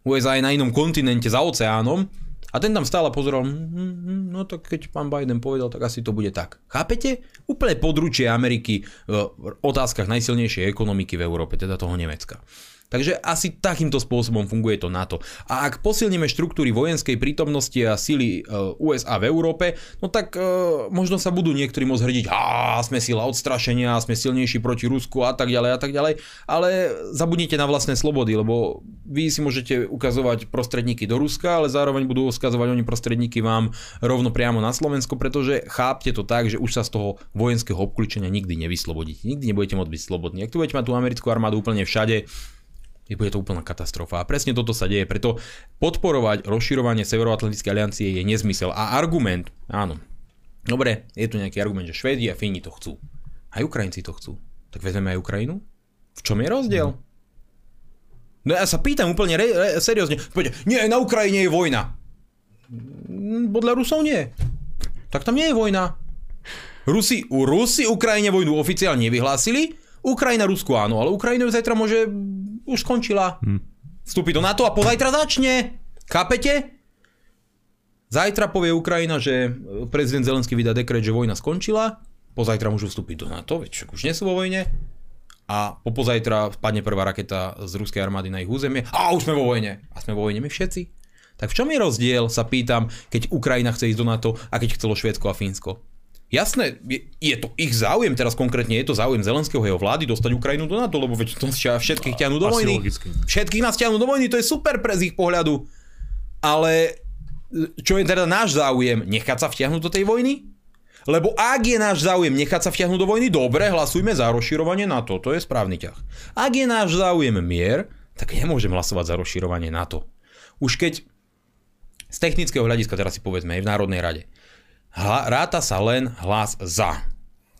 USA je na inom kontinente za oceánom a ten tam stále pozeral, hm, hm, hm, no tak keď pán Biden povedal, tak asi to bude tak. Chápete? Úplne područie Ameriky v otázkach najsilnejšej ekonomiky v Európe, teda toho Nemecka. Takže asi takýmto spôsobom funguje to NATO. A ak posilníme štruktúry vojenskej prítomnosti a síly e, USA v Európe, no tak uh, možno sa budú niektorí môcť hrdiť, a sme sila odstrašenia, sme silnejší proti Rusku a tak ďalej a tak ďalej, ale zabudnite na vlastné slobody, lebo vy si môžete ukazovať prostredníky do Ruska, ale zároveň budú ukazovať oni prostredníky vám rovno priamo na Slovensko, pretože chápte to tak, že už sa z toho vojenského obklúčenia nikdy nevyslobodíte. Nikdy nebudete môcť byť slobodní. Ak tu budete mať tú americkú armádu úplne všade, bude to úplná katastrofa. A presne toto sa deje. Preto podporovať rozširovanie Severoatlantickej aliancie je nezmysel. A argument, áno, dobre, je tu nejaký argument, že Švédi a Fíni to chcú. Aj Ukrajinci to chcú. Tak vezmeme aj Ukrajinu? V čom je rozdiel? No ja sa pýtam úplne re, re, seriózne. Poďte, nie, na Ukrajine je vojna. Podľa Rusov nie. Tak tam nie je vojna. Rusi, Rusi Ukrajine vojnu oficiálne nevyhlásili, Ukrajina Rusku áno, ale Ukrajina zajtra môže už skončila. Hm. Vstúpi do NATO a pozajtra začne. Chápete? Zajtra povie Ukrajina, že prezident Zelenský vydá dekret, že vojna skončila. Pozajtra môžu vstúpiť do NATO, veď už nie sú vo vojne. A po pozajtra spadne prvá raketa z ruskej armády na ich územie. A už sme vo vojne. A sme vo vojne my všetci. Tak v čom je rozdiel, sa pýtam, keď Ukrajina chce ísť do NATO a keď chcelo Švédsko a Fínsko? Jasné, je, je to ich záujem, teraz konkrétne je to záujem Zelenského jeho vlády dostať Ukrajinu do NATO, lebo veď to všetkých ťahnú do vojny. Logicky. Všetkých nás ťahnú do vojny, to je super pre z ich pohľadu. Ale čo je teda náš záujem? Nechať sa vtiahnuť do tej vojny? Lebo ak je náš záujem nechať sa vťahnuť do vojny, dobre, hlasujme za rozširovanie NATO, to je správny ťah. Ak je náš záujem mier, tak nemôžem hlasovať za rozširovanie NATO. Už keď z technického hľadiska, teraz si povedzme, aj v Národnej rade, ráta sa len hlas za.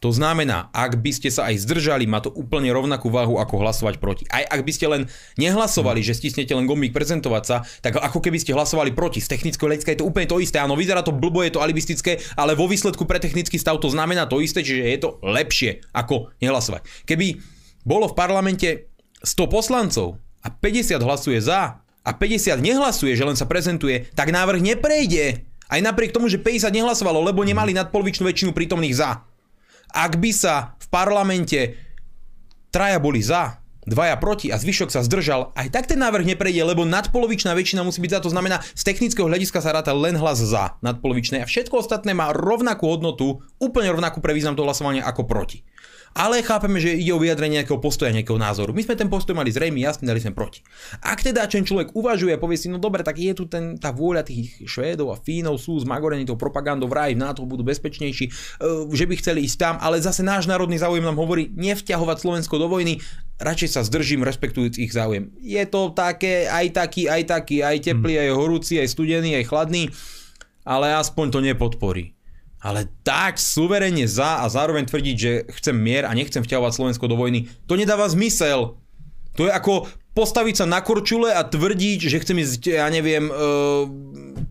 To znamená, ak by ste sa aj zdržali, má to úplne rovnakú váhu ako hlasovať proti. Aj ak by ste len nehlasovali, že stisnete len gombík prezentovať sa, tak ako keby ste hlasovali proti. Z technického hľadiska je to úplne to isté. Áno, vyzerá to blbo, je to alibistické, ale vo výsledku pre technický stav to znamená to isté, čiže je to lepšie ako nehlasovať. Keby bolo v parlamente 100 poslancov a 50 hlasuje za a 50 nehlasuje, že len sa prezentuje, tak návrh neprejde. Aj napriek tomu, že 50 nehlasovalo, lebo nemali nadpolovičnú väčšinu prítomných za. Ak by sa v parlamente traja boli za, dvaja proti a zvyšok sa zdržal, aj tak ten návrh neprejde, lebo nadpolovičná väčšina musí byť za. To znamená, z technického hľadiska sa ráta len hlas za nadpolovičné a všetko ostatné má rovnakú hodnotu, úplne rovnakú pre význam toho hlasovania ako proti ale chápeme, že ide o vyjadrenie nejakého postoja, nejakého názoru. My sme ten postoj mali zrejmy jasný, dali sme proti. Ak teda ten človek uvažuje a povie si, no dobre, tak je tu ten, tá vôľa tých Švédov a Fínov, sú zmagorení tou propagandou vraj, v NATO budú bezpečnejší, e, že by chceli ísť tam, ale zase náš národný záujem nám hovorí nevťahovať Slovensko do vojny, radšej sa zdržím respektujúc ich záujem. Je to také, aj taký, aj taký, aj teplý, aj horúci, aj studený, aj chladný, ale aspoň to nepodporí ale tak suverene za a zároveň tvrdiť, že chcem mier a nechcem vťahovať Slovensko do vojny, to nedáva zmysel. To je ako postaviť sa na korčule a tvrdiť, že chcem ísť, ja neviem, uh,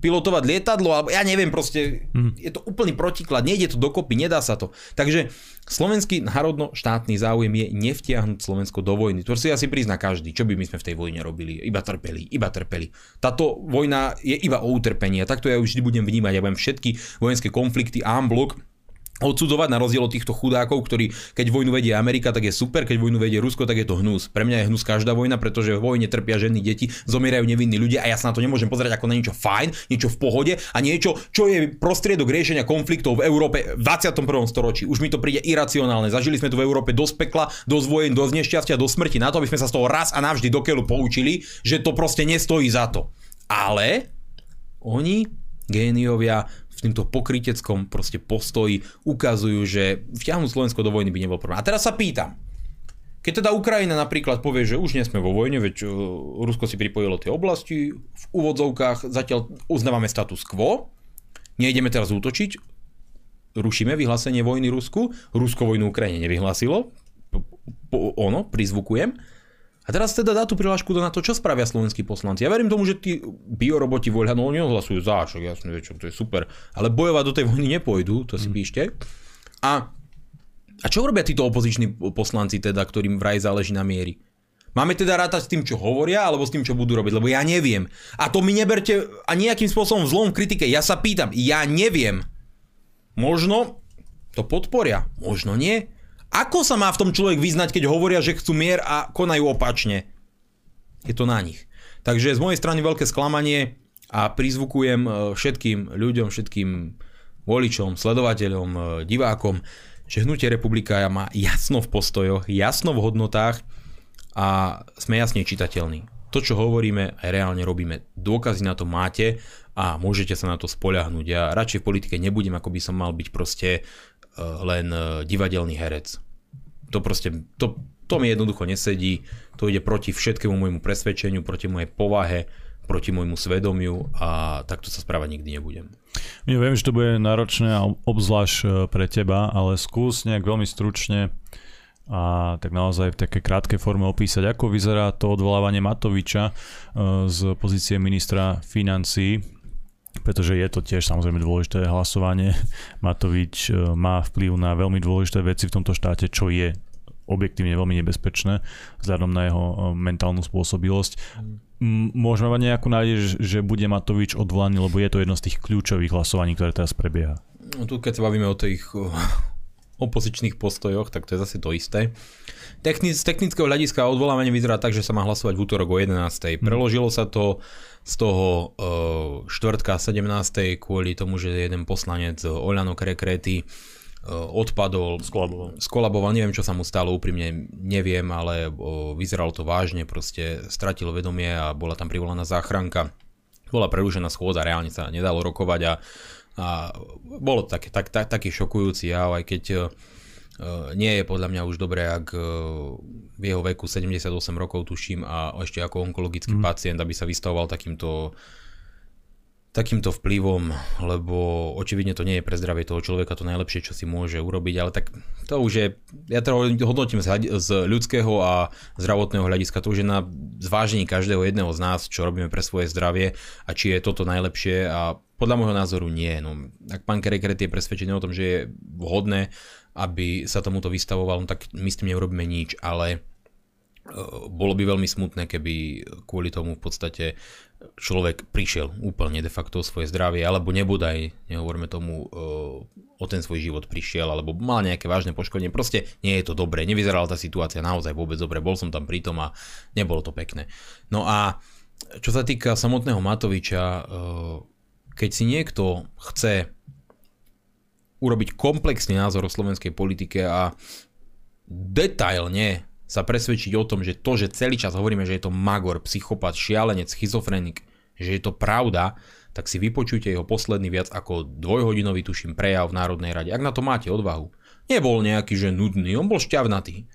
pilotovať lietadlo, alebo ja neviem, proste mm. je to úplný protiklad, nejde to dokopy, nedá sa to. Takže slovenský národno-štátny záujem je nevtiahnuť Slovensko do vojny. To si asi prizná každý, čo by my sme v tej vojne robili. Iba trpeli, iba trpeli. Táto vojna je iba o utrpení a takto ja už vždy budem vnímať. Ja budem všetky vojenské konflikty en blok odsudzovať na rozdiel od týchto chudákov, ktorí keď vojnu vedie Amerika, tak je super, keď vojnu vedie Rusko, tak je to hnus. Pre mňa je hnus každá vojna, pretože v vojne trpia ženy, deti, zomierajú nevinní ľudia a ja sa na to nemôžem pozerať ako na niečo fajn, niečo v pohode a niečo, čo je prostriedok riešenia konfliktov v Európe v 21. storočí. Už mi to príde iracionálne. Zažili sme tu v Európe dosť pekla, dosť vojen, dosť nešťastia, dosť smrti na to, aby sme sa z toho raz a navždy do keľu poučili, že to proste nestojí za to. Ale oni géniovia v týmto pokryteckom proste postoji ukazujú, že vťahnuť Slovensko do vojny by nebol problém. A teraz sa pýtam, keď teda Ukrajina napríklad povie, že už nie sme vo vojne, veď uh, Rusko si pripojilo tie oblasti, v úvodzovkách zatiaľ uznávame status quo, nejdeme teraz útočiť, rušíme vyhlásenie vojny Rusku, Rusko vojnu Ukrajine nevyhlásilo, ono, prizvukujem, a teraz teda dá tú prihlášku na to, čo spravia slovenskí poslanci. Ja verím tomu, že tí bioroboti voľa, no oni ohlasujú za, čo jasne, čo, to je super. Ale bojovať do tej vojny nepôjdu, to si mm. píšte. A, a čo robia títo opoziční poslanci teda, ktorým vraj záleží na miery? Máme teda rátať s tým, čo hovoria, alebo s tým, čo budú robiť, lebo ja neviem. A to mi neberte a nejakým spôsobom v zlom kritike. Ja sa pýtam, ja neviem. Možno to podporia, možno nie. Ako sa má v tom človek vyznať, keď hovoria, že chcú mier a konajú opačne? Je to na nich. Takže z mojej strany veľké sklamanie a prizvukujem e, všetkým ľuďom, všetkým voličom, sledovateľom, e, divákom, že Hnutie republika má jasno v postojoch, jasno v hodnotách a sme jasne čitateľní. To, čo hovoríme, aj reálne robíme. Dôkazy na to máte a môžete sa na to spoľahnúť. Ja radšej v politike nebudem, ako by som mal byť proste len eh, divadelný herec. To proste, to, to mi jednoducho nesedí, to ide proti všetkému môjmu presvedčeniu, proti mojej povahe, proti môjmu svedomiu a takto sa správať nikdy nebudem. Ja viem, že to bude náročné a obzvlášť eh, pre teba, ale skús nejak veľmi stručne a tak naozaj v takej krátkej forme opísať, ako vyzerá to odvolávanie Matoviča z pozície ministra financí pretože je to tiež samozrejme dôležité hlasovanie. Matovič e, má vplyv na veľmi dôležité veci v tomto štáte, čo je objektívne veľmi nebezpečné vzhľadom na jeho e, mentálnu spôsobilosť. Môžeme mať nejakú nádej, že bude Matovič odvolaný, lebo je to jedno z tých kľúčových hlasovaní, ktoré teraz prebieha. No tu keď sa bavíme o tých opozičných postojoch, tak to je zase to isté. Technic, z technického hľadiska odvolávanie vyzerá tak, že sa má hlasovať v útorok o 11. Mhm. Preložilo sa to z toho uh, štvrtka 17. kvôli tomu, že jeden poslanec Oľano Krekrety uh, odpadol, skolaboval. skolaboval, neviem čo sa mu stalo, úprimne neviem, ale vyzeralo to vážne, proste stratil vedomie a bola tam privolaná záchranka. Bola prerušená schôdza, reálne sa nedalo rokovať a A bolo to také, tak, tak, taký šokujúci jav, aj keď nie je podľa mňa už dobré, ak v jeho veku 78 rokov tuším a ešte ako onkologický mm. pacient, aby sa vystavoval takýmto takýmto vplyvom, lebo očividne to nie je pre zdravie toho človeka to najlepšie, čo si môže urobiť, ale tak to už je, ja to hodnotím z ľudského a zdravotného hľadiska, to už je na zvážení každého jedného z nás, čo robíme pre svoje zdravie a či je toto najlepšie a podľa môjho názoru nie. No, ak pán Kerekret je presvedčený o tom, že je vhodné, aby sa tomuto vystavoval, no, tak my s tým neurobíme nič, ale bolo by veľmi smutné, keby kvôli tomu v podstate človek prišiel úplne de facto o svoje zdravie, alebo nebodaj, nehovoríme tomu, o ten svoj život prišiel, alebo mal nejaké vážne poškodenie. Proste nie je to dobré, nevyzerala tá situácia naozaj vôbec dobre, bol som tam pritom a nebolo to pekné. No a čo sa týka samotného Matoviča, keď si niekto chce urobiť komplexný názor o slovenskej politike a detailne sa presvedčiť o tom, že to, že celý čas hovoríme, že je to magor, psychopat, šialenec, schizofrenik, že je to pravda, tak si vypočujte jeho posledný viac ako dvojhodinový, tuším, prejav v Národnej rade. Ak na to máte odvahu. Nebol nejaký, že nudný, on bol šťavnatý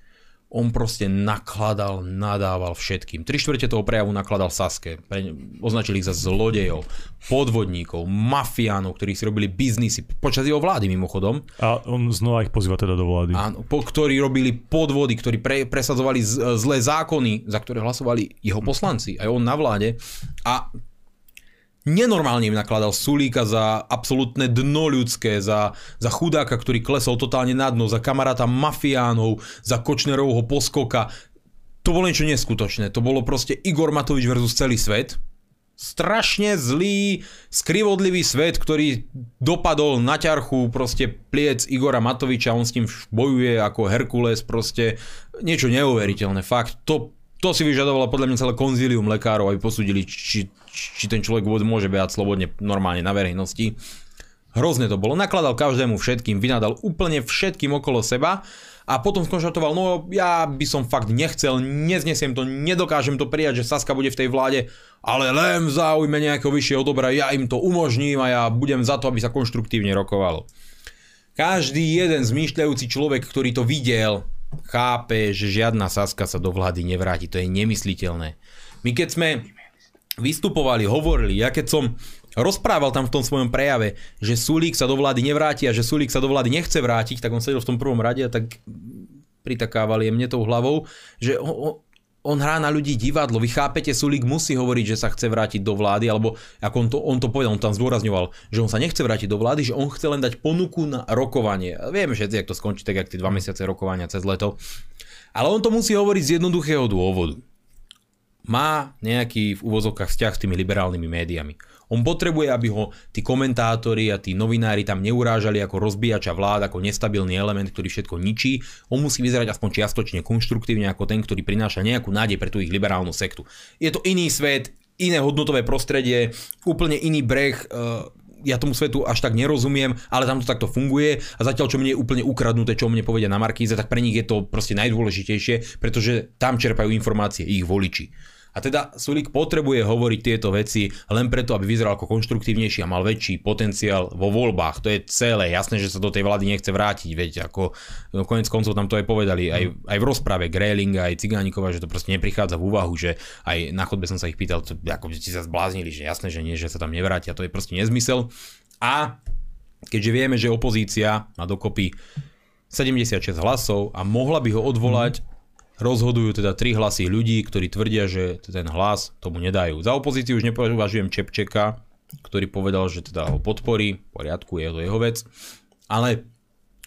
on proste nakladal, nadával všetkým. Tri štvrte toho prejavu nakladal Saske. Pre, označili ich za zlodejov, podvodníkov, mafiánov, ktorí si robili biznisy počas jeho vlády mimochodom. A on znova ich pozýva teda do vlády. Áno, po, ktorí robili podvody, ktorí pre, presadzovali z, zlé zákony, za ktoré hlasovali jeho poslanci, aj on na vláde. A nenormálne im nakladal Sulíka za absolútne dno ľudské, za, za chudáka, ktorý klesol totálne na dno, za kamaráta mafiánov, za Kočnerovho poskoka. To bolo niečo neskutočné. To bolo proste Igor Matovič versus celý svet. Strašne zlý, skrivodlivý svet, ktorý dopadol na ťarchu proste pliec Igora Matoviča, on s tým bojuje ako Herkules, proste niečo neuveriteľné. Fakt, to to si vyžadovalo podľa mňa celé konzílium lekárov, aby posúdili, či, či ten človek vôbec môže behať slobodne normálne na verejnosti. Hrozne to bolo. Nakladal každému všetkým, vynadal úplne všetkým okolo seba a potom skonštatoval, no ja by som fakt nechcel, neznesiem to, nedokážem to prijať, že Saska bude v tej vláde, ale len v záujme nejakého vyššieho dobra, ja im to umožním a ja budem za to, aby sa konštruktívne rokovalo. Každý jeden zmýšľajúci človek, ktorý to videl, chápe, že žiadna Saska sa do vlády nevráti. To je nemysliteľné. My keď sme vystupovali, hovorili, ja keď som rozprával tam v tom svojom prejave, že Sulík sa do vlády nevráti a že Sulík sa do vlády nechce vrátiť, tak on sedel v tom prvom rade a tak pritakával jemne tou hlavou, že on hrá na ľudí divadlo. Vy chápete, Sulík musí hovoriť, že sa chce vrátiť do vlády, alebo ako on to, on to povedal, on tam zdôrazňoval, že on sa nechce vrátiť do vlády, že on chce len dať ponuku na rokovanie. Vieme všetci, ak to skončí, tak jak tie dva mesiace rokovania cez leto. Ale on to musí hovoriť z jednoduchého dôvodu. Má nejaký v úvozovkách vzťah s tými liberálnymi médiami. On potrebuje, aby ho tí komentátori a tí novinári tam neurážali ako rozbíjača vlád, ako nestabilný element, ktorý všetko ničí. On musí vyzerať aspoň čiastočne konštruktívne ako ten, ktorý prináša nejakú nádej pre tú ich liberálnu sektu. Je to iný svet, iné hodnotové prostredie, úplne iný breh, uh, ja tomu svetu až tak nerozumiem, ale tam to takto funguje a zatiaľ čo mne je úplne ukradnuté, čo mne povedia na Markíze, tak pre nich je to proste najdôležitejšie, pretože tam čerpajú informácie ich voliči. A teda Sulik potrebuje hovoriť tieto veci len preto, aby vyzeral ako konštruktívnejší a mal väčší potenciál vo voľbách. To je celé. Jasné, že sa do tej vlády nechce vrátiť, veď ako no, konec koncov tam to aj povedali aj, aj v rozprave Gréling aj Cigánikova, že to proste neprichádza v úvahu, že aj na chodbe som sa ich pýtal, to, ako ste sa zbláznili, že jasné, že nie, že sa tam nevrátia, to je proste nezmysel. A keďže vieme, že opozícia má dokopy 76 hlasov a mohla by ho odvolať Rozhodujú teda tri hlasy ľudí, ktorí tvrdia, že ten hlas tomu nedajú. Za opozíciu už nepovažujem Čepčeka, ktorý povedal, že teda ho podporí, v poriadku, je to jeho vec. Ale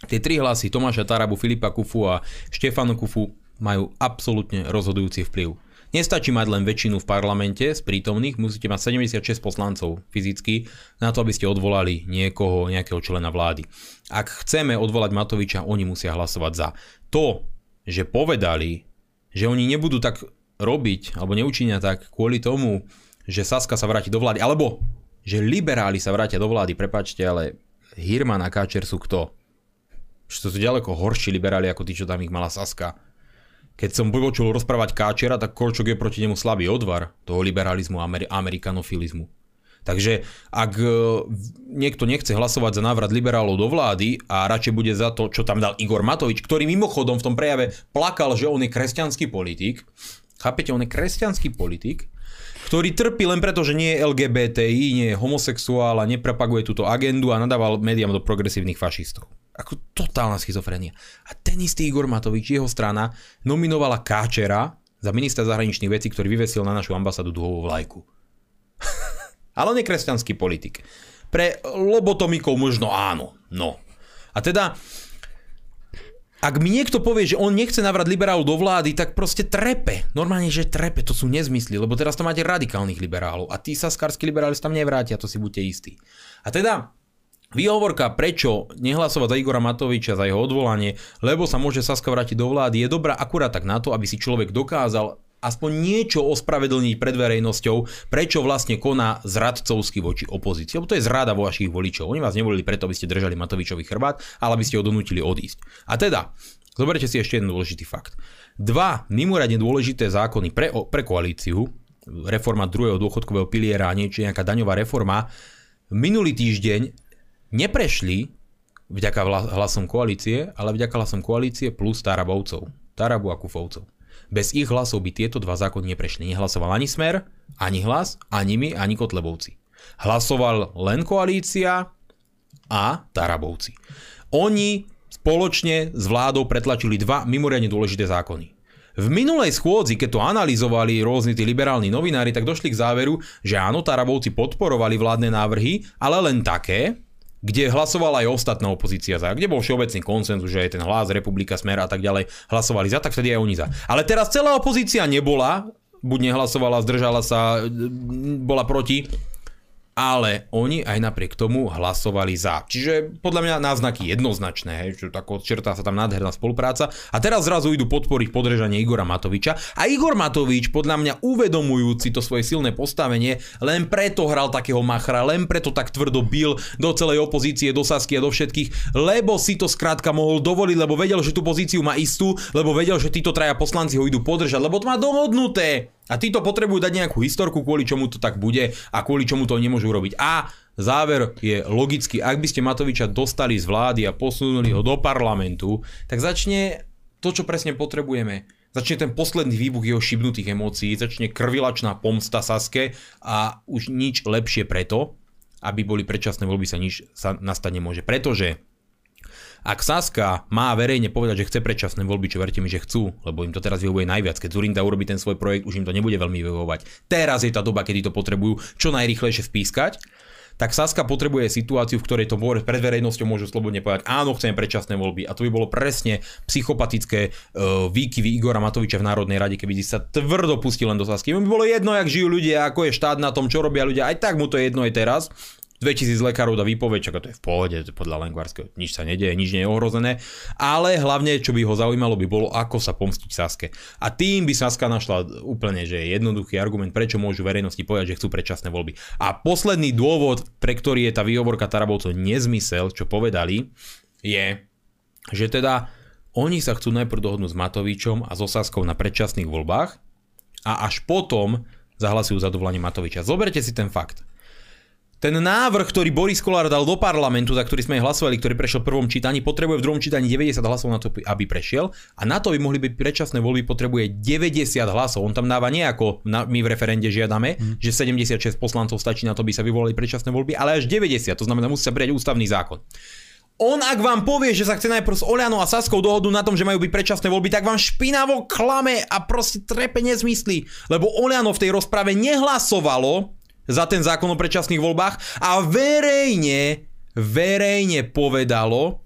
tie tri hlasy Tomáša Tarabu, Filipa Kufu a Štefanu Kufu majú absolútne rozhodujúci vplyv. Nestačí mať len väčšinu v parlamente z prítomných, musíte mať 76 poslancov fyzicky na to, aby ste odvolali niekoho, nejakého člena vlády. Ak chceme odvolať Matoviča, oni musia hlasovať za. To, že povedali, že oni nebudú tak robiť, alebo neučinia tak kvôli tomu, že Saska sa vráti do vlády, alebo že liberáli sa vrátia do vlády, prepačte, ale Hirman a Káčer sú kto? Že to sú ďaleko horší liberáli ako tí, čo tam ich mala Saska. Keď som počul rozprávať Káčera, tak Korčok je proti nemu slabý odvar toho liberalizmu a amer- amerikanofilizmu. Takže ak e, niekto nechce hlasovať za návrat liberálov do vlády a radšej bude za to, čo tam dal Igor Matovič, ktorý mimochodom v tom prejave plakal, že on je kresťanský politik, chápete, on je kresťanský politik, ktorý trpí len preto, že nie je LGBTI, nie je homosexuál a neprepaguje túto agendu a nadával médiám do progresívnych fašistov. Ako totálna schizofrenia. A ten istý Igor Matovič, jeho strana, nominovala Káčera za ministra zahraničných vecí, ktorý vyvesil na našu ambasádu duhovú vlajku. Ale on je kresťanský politik. Pre lobotomikov možno áno. No. A teda ak mi niekto povie, že on nechce navrať liberálov do vlády, tak proste trepe. Normálne, že trepe, to sú nezmysly, lebo teraz tam máte radikálnych liberálov a tí saskarskí liberáli sa tam nevrátia, to si buďte istí. A teda, Výhovorka, prečo nehlasovať za Igora Matoviča za jeho odvolanie, lebo sa môže Saska vrátiť do vlády, je dobrá akurát tak na to, aby si človek dokázal aspoň niečo ospravedlniť pred verejnosťou, prečo vlastne koná zradcovsky voči opozícii. Lebo to je zrada vo vašich voličov. Oni vás nevolili preto, aby ste držali Matovičový chrbát, ale aby ste ho donútili odísť. A teda, zoberte si ešte jeden dôležitý fakt. Dva mimoriadne dôležité zákony pre, pre koalíciu, reforma druhého dôchodkového piliera a niečo, nejaká daňová reforma, minulý týždeň neprešli vďaka hlasom koalície, ale vďaka hlasom koalície plus Tarabovcov. Tarabu a Kufovcov. Bez ich hlasov by tieto dva zákony neprešli. Nehlasoval ani Smer, ani hlas, ani my, ani Kotlebovci. Hlasoval len koalícia a Tarabovci. Oni spoločne s vládou pretlačili dva mimoriadne dôležité zákony. V minulej schôdzi, keď to analyzovali rôzni tí liberálni novinári, tak došli k záveru, že áno, Tarabovci podporovali vládne návrhy, ale len také, kde hlasovala aj ostatná opozícia za, kde bol všeobecný konsenzus, že aj ten hlas, republika, smer a tak ďalej hlasovali za, tak vtedy aj oni za. Ale teraz celá opozícia nebola, buď nehlasovala, zdržala sa, bola proti, ale oni aj napriek tomu hlasovali za. Čiže podľa mňa náznaky jednoznačné, hej, že tako čertá sa tam nádherná spolupráca. A teraz zrazu idú podporiť podrežanie Igora Matoviča. A Igor Matovič, podľa mňa uvedomujúci to svoje silné postavenie, len preto hral takého machra, len preto tak tvrdo bil do celej opozície, do Sasky a do všetkých, lebo si to skrátka mohol dovoliť, lebo vedel, že tú pozíciu má istú, lebo vedel, že títo traja poslanci ho idú podržať, lebo to má dohodnuté. A títo potrebujú dať nejakú historku, kvôli čomu to tak bude a kvôli čomu to nemôžu robiť. A záver je logický, ak by ste Matoviča dostali z vlády a posunuli ho do parlamentu, tak začne to, čo presne potrebujeme. Začne ten posledný výbuch jeho šibnutých emócií, začne krvilačná pomsta Saske a už nič lepšie preto, aby boli predčasné voľby sa nič sa nastať nemôže. Pretože ak Saska má verejne povedať, že chce predčasné voľby, čo verte mi, že chcú, lebo im to teraz vyhovuje najviac, keď Zurinda urobí ten svoj projekt, už im to nebude veľmi vyhovovať. Teraz je tá doba, kedy to potrebujú čo najrychlejšie spískať tak Saska potrebuje situáciu, v ktorej to pred verejnosťou môžu slobodne povedať, áno, chcem predčasné voľby. A to by bolo presne psychopatické uh, výkyvy Igora Matoviča v Národnej rade, keby si sa tvrdo pustil len do Sasky. By bolo jedno, jak žijú ľudia, ako je štát na tom, čo robia ľudia, aj tak mu to je jedno aj teraz. 2000 lekárov dá výpoveď, čaká to je v pohode, podľa Lengvarského nič sa nedeje, nič nie je ohrozené, ale hlavne, čo by ho zaujímalo, by bolo, ako sa pomstiť Saske. A tým by Saska našla úplne, že je jednoduchý argument, prečo môžu verejnosti povedať, že chcú predčasné voľby. A posledný dôvod, pre ktorý je tá výhovorka Tarabovcov nezmysel, čo povedali, je, že teda oni sa chcú najprv dohodnúť s Matovičom a so Saskou na predčasných voľbách a až potom zahlasujú za dovolanie Matoviča. Zoberte si ten fakt ten návrh, ktorý Boris Kolár dal do parlamentu, za ktorý sme hlasovali, ktorý prešiel v prvom čítaní, potrebuje v druhom čítaní 90 hlasov na to, aby prešiel. A na to by mohli byť predčasné voľby, potrebuje 90 hlasov. On tam dáva nie ako na, my v referende žiadame, hmm. že 76 poslancov stačí na to, by sa vyvolali predčasné voľby, ale až 90. To znamená, musí sa prijať ústavný zákon. On ak vám povie, že sa chce najprv s Olianou a Saskou dohodu na tom, že majú byť predčasné voľby, tak vám špinavo klame a proste trepe nezmyslí. Lebo Oliano v tej rozprave nehlasovalo za ten zákon o predčasných voľbách a verejne, verejne povedalo,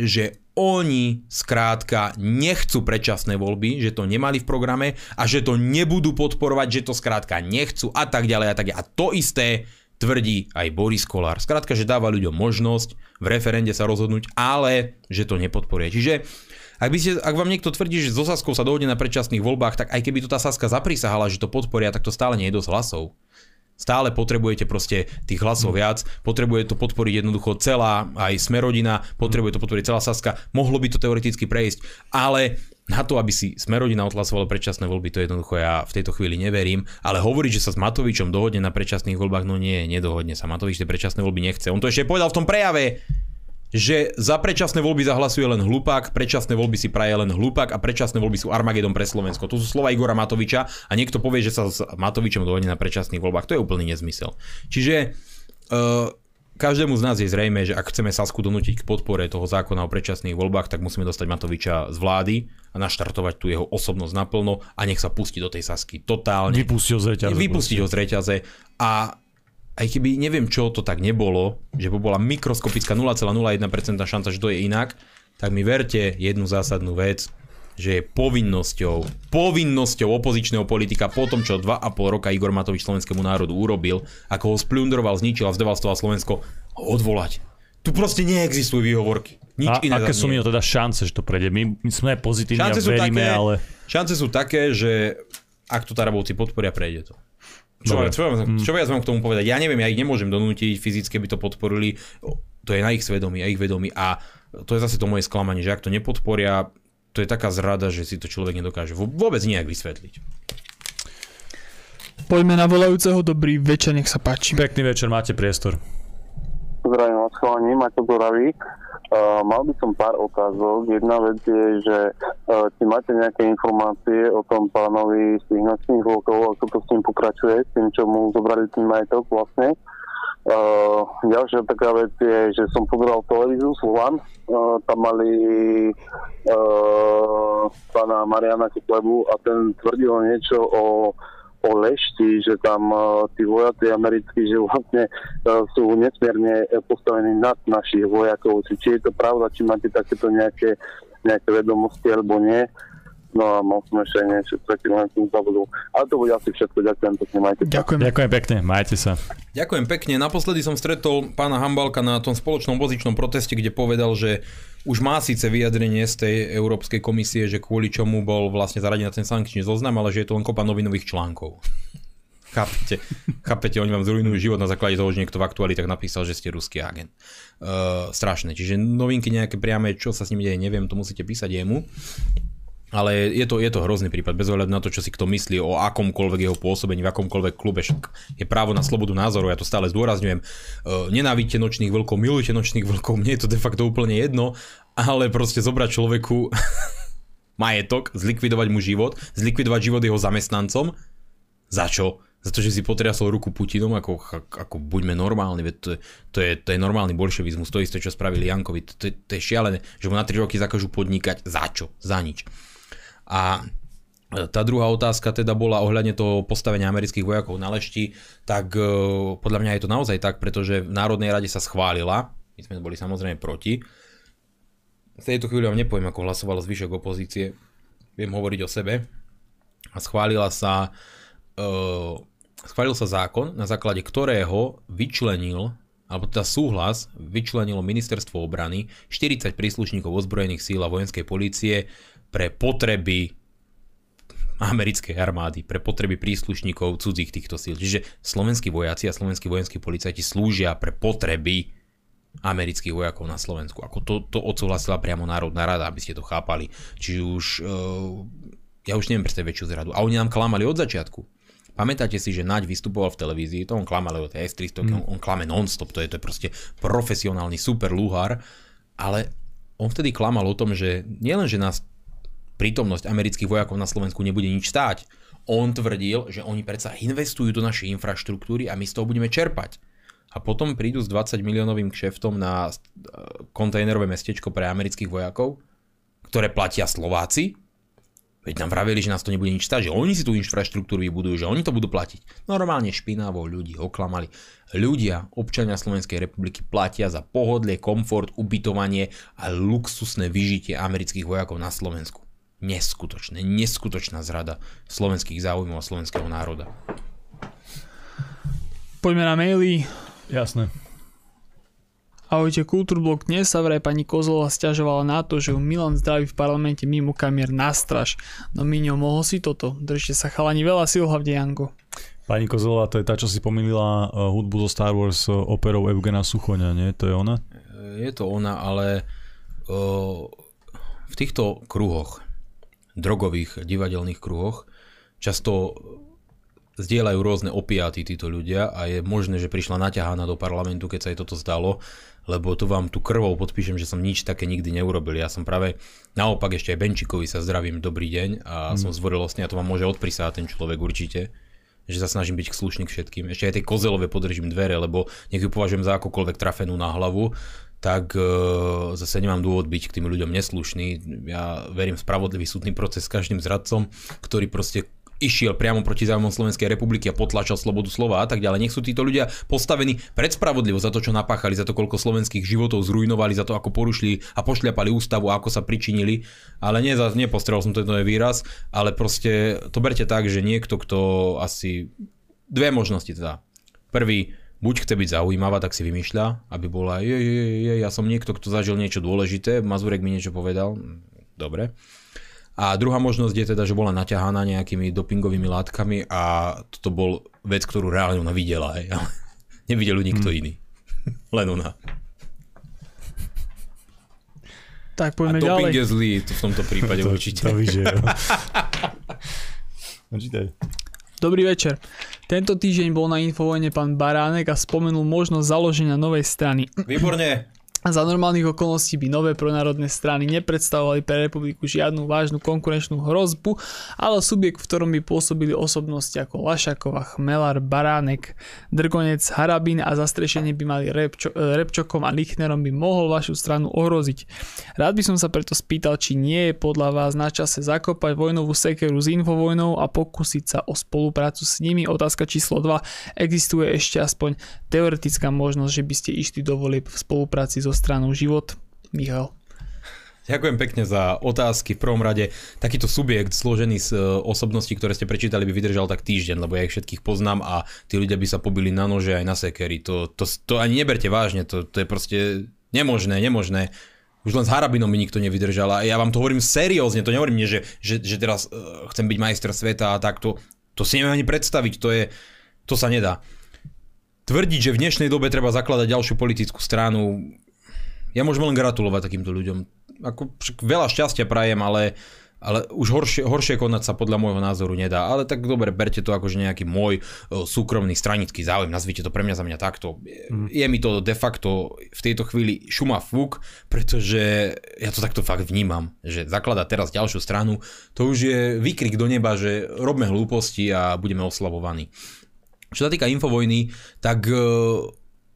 že oni skrátka nechcú predčasné voľby, že to nemali v programe a že to nebudú podporovať, že to skrátka nechcú a tak ďalej a tak ďalej. A to isté tvrdí aj Boris Kolár. Skrátka, že dáva ľuďom možnosť v referende sa rozhodnúť, ale že to nepodporuje. Čiže ak, by ste, ak vám niekto tvrdí, že so Saskou sa dohodne na predčasných voľbách, tak aj keby to tá Saska zaprisahala, že to podporia, tak to stále nie je dosť hlasov. Stále potrebujete proste tých hlasov viac, potrebuje to podporiť jednoducho celá aj Smerodina, potrebuje to podporiť celá Saska, mohlo by to teoreticky prejsť, ale na to, aby si Smerodina odhlasovala predčasné voľby, to jednoducho ja v tejto chvíli neverím, ale hovoriť, že sa s Matovičom dohodne na predčasných voľbách, no nie, nedohodne sa. Matovič tie predčasné voľby nechce. On to ešte povedal v tom prejave, že za predčasné voľby zahlasuje len hlupák, predčasné voľby si praje len hlupák a predčasné voľby sú Armagedom pre Slovensko. To sú slova Igora Matoviča a niekto povie, že sa s Matovičom dohodne na predčasných voľbách. To je úplný nezmysel. Čiže uh, každému z nás je zrejme, že ak chceme Sasku donútiť k podpore toho zákona o predčasných voľbách, tak musíme dostať Matoviča z vlády a naštartovať tu jeho osobnosť naplno a nech sa pustí do tej Sasky totálne. Vypustiť ho z reťaze. Vypustiť ho z reťaze a aj keby neviem čo to tak nebolo, že by bola mikroskopická 0,01% šanca, že to je inak, tak mi verte jednu zásadnú vec, že je povinnosťou, povinnosťou opozičného politika po tom, čo 2,5 roka Igor Matovič slovenskému národu urobil, ako ho splundroval, zničil a zdevastoval Slovensko, odvolať. Tu proste neexistujú výhovorky. Nič a iné aké sú mi teda šance, že to prejde? My, my sme pozitívni šance a veríme, také, ale... Šance sú také, že ak to Tarabovci podporia, prejde to. Čo, čo, čo, čo viac mám k tomu povedať? Ja neviem, ja ich nemôžem donútiť, fyzicky by to podporili, to je na ich svedomí a ich vedomí a to je zase to moje sklamanie, že ak to nepodporia, to je taká zrada, že si to človek nedokáže vôbec nejak vysvetliť. Poďme na volajúceho, dobrý večer, nech sa páči. Pekný večer, máte priestor. Zdravím vás chalani, Maťo Doravý. Uh, mal by som pár otázok. Jedna vec je, že uh, či máte nejaké informácie o tom pánovi z tých nočných vlkov, ako to s ním pokračuje, s tým, čo mu zobrali tým majetok vlastne. Uh, ďalšia taká vec je, že som pozeral televíziu Slovan, uh, tam mali uh, pána Mariana Kiplebu a ten tvrdil niečo o, o lešti, že tam uh, tí vojaci americkí, že vlastne uh, sú nesmierne postavení nad našich vojakov. Či je to pravda, či máte takéto nejaké, nejaké vedomosti alebo nie. No a mal som ešte niečo, taký len som zabudol. Ale to bude asi všetko, ďakujem pekne, majte sa. Ďakujem. ďakujem pekne, majte sa. Ďakujem pekne. Naposledy som stretol pána Hambalka na tom spoločnom pozičnom proteste, kde povedal, že už má síce vyjadrenie z tej Európskej komisie, že kvôli čomu bol vlastne zaradený na ten sankčný zoznam, ale že je to len kopa novinových článkov. Chápete? Chápete, oni vám zrujnujú život na základe toho, že niekto v aktualitách napísal, že ste ruský agent. Uh, strašné. Čiže novinky nejaké priame, čo sa s ním deje, neviem, to musíte písať jemu. Ale je to, je to hrozný prípad, bez ohľadu na to, čo si kto myslí o akomkoľvek jeho pôsobení, v akomkoľvek klube, však je právo na slobodu názoru, ja to stále zdôrazňujem. E, nenávidíte nočných vlkov, milujte nočných vlkov, mne je to de facto úplne jedno, ale proste zobrať človeku majetok, zlikvidovať mu život, zlikvidovať život jeho zamestnancom, za čo? Za to, že si potriasol ruku Putinom, ako, ako buďme normálni, veď to, to, je, to je normálny bolševizmus, to isté, čo spravili Jankovi, to, to, to je šialené, že mu na 3 roky zakažú podnikať, za čo? Za nič. A tá druhá otázka teda bola ohľadne toho postavenia amerických vojakov na lešti, tak e, podľa mňa je to naozaj tak, pretože v Národnej rade sa schválila, my sme boli samozrejme proti. V tejto chvíli vám nepoviem, ako hlasoval zvyšok opozície, viem hovoriť o sebe. A schválila sa, uh, schválil sa zákon, na základe ktorého vyčlenil alebo teda súhlas vyčlenilo ministerstvo obrany 40 príslušníkov ozbrojených síl a vojenskej polície pre potreby americkej armády, pre potreby príslušníkov cudzích týchto síl. Čiže slovenskí vojaci a slovenskí vojenskí policajti slúžia pre potreby amerických vojakov na Slovensku. Ako to, to odsúhlasila priamo Národná rada, aby ste to chápali. Čiže už, uh, ja už neviem predstaviť väčšiu zradu. A oni nám klamali od začiatku. Pamätáte si, že Naď vystupoval v televízii, to on klamal od S300, mm. on, on klame non-stop, to je, to je proste profesionálny super luhár, ale on vtedy klamal o tom, že nielen, že nás prítomnosť amerických vojakov na Slovensku nebude nič stáť. On tvrdil, že oni predsa investujú do našej infraštruktúry a my z toho budeme čerpať. A potom prídu s 20 miliónovým kšeftom na e, kontajnerové mestečko pre amerických vojakov, ktoré platia Slováci. Veď nám vravili, že nás to nebude nič stáť, že oni si tú infraštruktúru vybudujú, že oni to budú platiť. Normálne špinavo ľudí oklamali. Ľudia, občania Slovenskej republiky platia za pohodlie, komfort, ubytovanie a luxusné vyžitie amerických vojakov na Slovensku neskutočné, neskutočná zrada slovenských záujmov a slovenského národa. Poďme na maily. Jasné. Ahojte, Kultúrblok. Dnes sa vraj pani Kozlova stiažovala na to, že ju Milan zdraví v parlamente mimo kamier na straž. No Miňo, mohol si toto? Držte sa chalani veľa sil, hlavne Janko. Pani Kozlova, to je tá, čo si pomýlila uh, hudbu zo Star Wars uh, operou Evgena Suchoňa, nie? To je ona? Je to ona, ale uh, v týchto kruhoch drogových divadelných kruhoch. Často zdieľajú rôzne opiaty títo ľudia a je možné, že prišla naťahaná do parlamentu, keď sa jej toto zdalo, lebo to vám tu krvou podpíšem, že som nič také nikdy neurobil. Ja som práve naopak ešte aj Benčikovi sa zdravím, dobrý deň a mm. som zvorilostný a to vám môže odprisať ten človek určite že sa snažím byť slušný k všetkým. Ešte aj tej kozelove podržím dvere, lebo nech ju považujem za akokoľvek trafenú na hlavu, tak e, zase nemám dôvod byť k tým ľuďom neslušný. Ja verím v spravodlivý súdny proces s každým zradcom, ktorý proste išiel priamo proti záujmom Slovenskej republiky a potlačal slobodu slova a tak ďalej. Nech sú títo ľudia postavení pred spravodlivosť za to, čo napáchali, za to, koľko slovenských životov zrujnovali, za to, ako porušili a pošľapali ústavu a ako sa pričinili. Ale nie, nepostrel som tento výraz, ale proste to berte tak, že niekto, kto asi dve možnosti teda. Prvý, buď chce byť zaujímavá, tak si vymýšľa, aby bola, je, je, je, ja som niekto, kto zažil niečo dôležité, Mazurek mi niečo povedal, dobre. A druhá možnosť je teda, že bola naťahaná nejakými dopingovými látkami a toto bol vec, ktorú reálne ona videla. Hej. Ale nevidel ju nikto hmm. iný. Len ona. Tak poďme a doping ďalej. je zlý to v tomto prípade to, určite. To vyže, Dobrý večer. Tento týždeň bol na Infovojne pán Baránek a spomenul možnosť založenia novej strany. Výborne. Za normálnych okolností by nové pronárodné strany nepredstavovali pre republiku žiadnu vážnu konkurenčnú hrozbu, ale subjekt, v ktorom by pôsobili osobnosti ako Lašakova, Chmelar, Baránek, Drgonec, Harabín a zastrešenie by mali Repčo, e, Repčokom a Lichnerom by mohol vašu stranu ohroziť. Rád by som sa preto spýtal, či nie je podľa vás na čase zakopať vojnovú sekeru s infovojnou a pokúsiť sa o spoluprácu s nimi. Otázka číslo 2. Existuje ešte aspoň teoretická možnosť, že by ste išli do v spolupráci so so stranou Život. Michal. Ďakujem pekne za otázky. V prvom rade takýto subjekt zložený z e, osobností, ktoré ste prečítali, by vydržal tak týždeň, lebo ja ich všetkých poznám a tí ľudia by sa pobili na nože aj na sekery. To, to, to ani neberte vážne, to, to je proste nemožné, nemožné. Už len s Harabinom by nikto nevydržal a ja vám to hovorím seriózne, to nehovorím nie, že, že, že teraz uh, chcem byť majster sveta a tak, to, to si neviem ani predstaviť, to je, to sa nedá. Tvrdiť, že v dnešnej dobe treba zakladať ďalšiu politickú stranu, ja môžem len gratulovať takýmto ľuďom. Ako, veľa šťastia prajem, ale, ale už horšie, horšie konať sa podľa môjho názoru nedá. Ale tak dobre, berte to akože nejaký môj uh, súkromný stranický záujem, nazvite to pre mňa za mňa takto. Mm. Je mi to de facto v tejto chvíli šuma fúk, pretože ja to takto fakt vnímam, že zakladať teraz ďalšiu stranu, to už je výkrik do neba, že robme hlúposti a budeme oslavovaní. Čo sa týka infovojny, tak uh,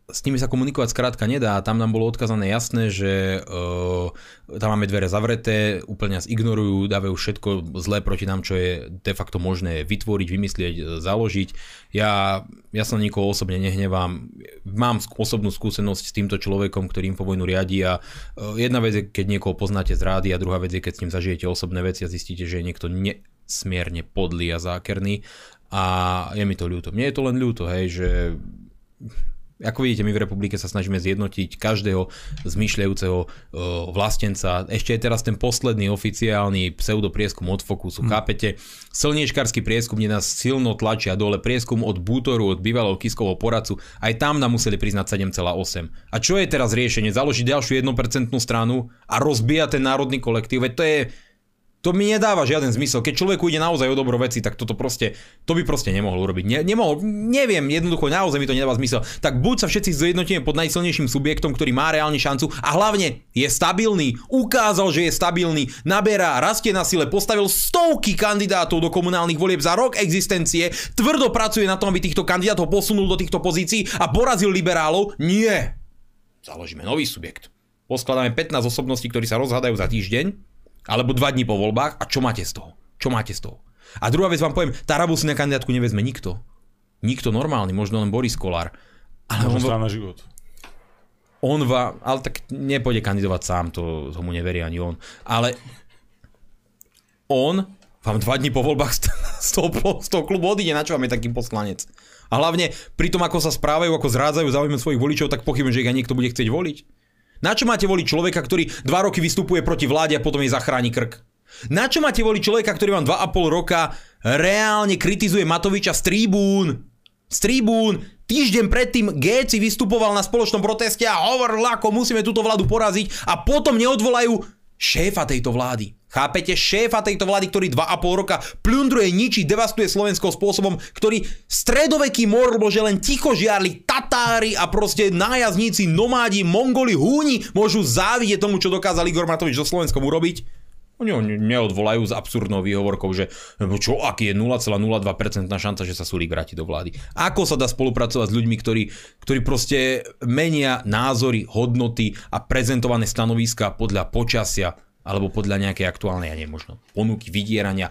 s nimi sa komunikovať skrátka nedá. Tam nám bolo odkazané jasné, že uh, tam máme dvere zavreté, úplne nás ignorujú, dávajú všetko zlé proti nám, čo je de facto možné vytvoriť, vymyslieť, založiť. Ja, ja sa nikoho osobne nehnevám. Mám osobnú skúsenosť s týmto človekom, ktorý Infovojnu riadi a uh, jedna vec je, keď niekoho poznáte z rády a druhá vec je, keď s ním zažijete osobné veci a zistíte, že je niekto nesmierne podlý a zákerný a je mi to ľúto. Mne je to len ľúto, hej, že ako vidíte, my v republike sa snažíme zjednotiť každého zmyšľajúceho uh, vlastenca. Ešte je teraz ten posledný oficiálny pseudoprieskum od Fokusu. Hmm. Chápete? Slniečkarský prieskum, kde nás silno tlačia dole. Prieskum od Bútoru, od bývalého Kiskovho poradcu. Aj tam nám museli priznať 7,8. A čo je teraz riešenie? Založiť ďalšiu 1% stranu a rozbíjať ten národný kolektív? Veď to je to mi nedáva žiaden zmysel. Keď človeku ide naozaj o dobro veci, tak toto proste, to by proste nemohol urobiť. Ne, nemohol, neviem, jednoducho naozaj mi to nedáva zmysel. Tak buď sa všetci zjednotíme pod najsilnejším subjektom, ktorý má reálne šancu a hlavne je stabilný, ukázal, že je stabilný, naberá, rastie na sile, postavil stovky kandidátov do komunálnych volieb za rok existencie, tvrdo pracuje na tom, aby týchto kandidátov posunul do týchto pozícií a porazil liberálov. Nie. Založíme nový subjekt. Poskladáme 15 osobností, ktorí sa rozhádajú za týždeň alebo dva dní po voľbách a čo máte z toho? Čo máte z toho? A druhá vec vám poviem, Tarabu si na kandidátku nevezme nikto. Nikto normálny, možno len Boris Kolár. Ale možno on, život. On va, ale tak nepôjde kandidovať sám, to tomu neverí ani on. Ale on vám dva dní po voľbách z, z, toho, z toho klubu odíde, na čo vám je taký poslanec. A hlavne pri tom, ako sa správajú, ako zrádzajú záujmy svojich voličov, tak pochybujem, že ich aj niekto bude chcieť voliť. Na čo máte voliť človeka, ktorý dva roky vystupuje proti vláde a potom jej zachráni krk? Na čo máte voliť človeka, ktorý vám 2,5 roka reálne kritizuje Matoviča z tribún? Z tribún. Týždeň predtým Géci vystupoval na spoločnom proteste a hovoril, ako musíme túto vládu poraziť a potom neodvolajú Šéfa tejto vlády. Chápete? Šéfa tejto vlády, ktorý 2,5 roka plundruje, ničí, devastuje Slovensko spôsobom, ktorý stredoveký mor, že len ticho žiarli Tatári a proste nájazdníci, nomádi, Mongoli, Húni môžu závidieť tomu, čo dokázal Igor Matovič so Slovenskom urobiť. Oni ho neodvolajú s absurdnou výhovorkou, že čo, aký je 0,02% šanca, že sa Sulík vráti do vlády. Ako sa dá spolupracovať s ľuďmi, ktorí, ktorí proste menia názory, hodnoty a prezentované stanoviska podľa počasia alebo podľa nejakej aktuálnej, ja neviem, možno ponuky, vydierania,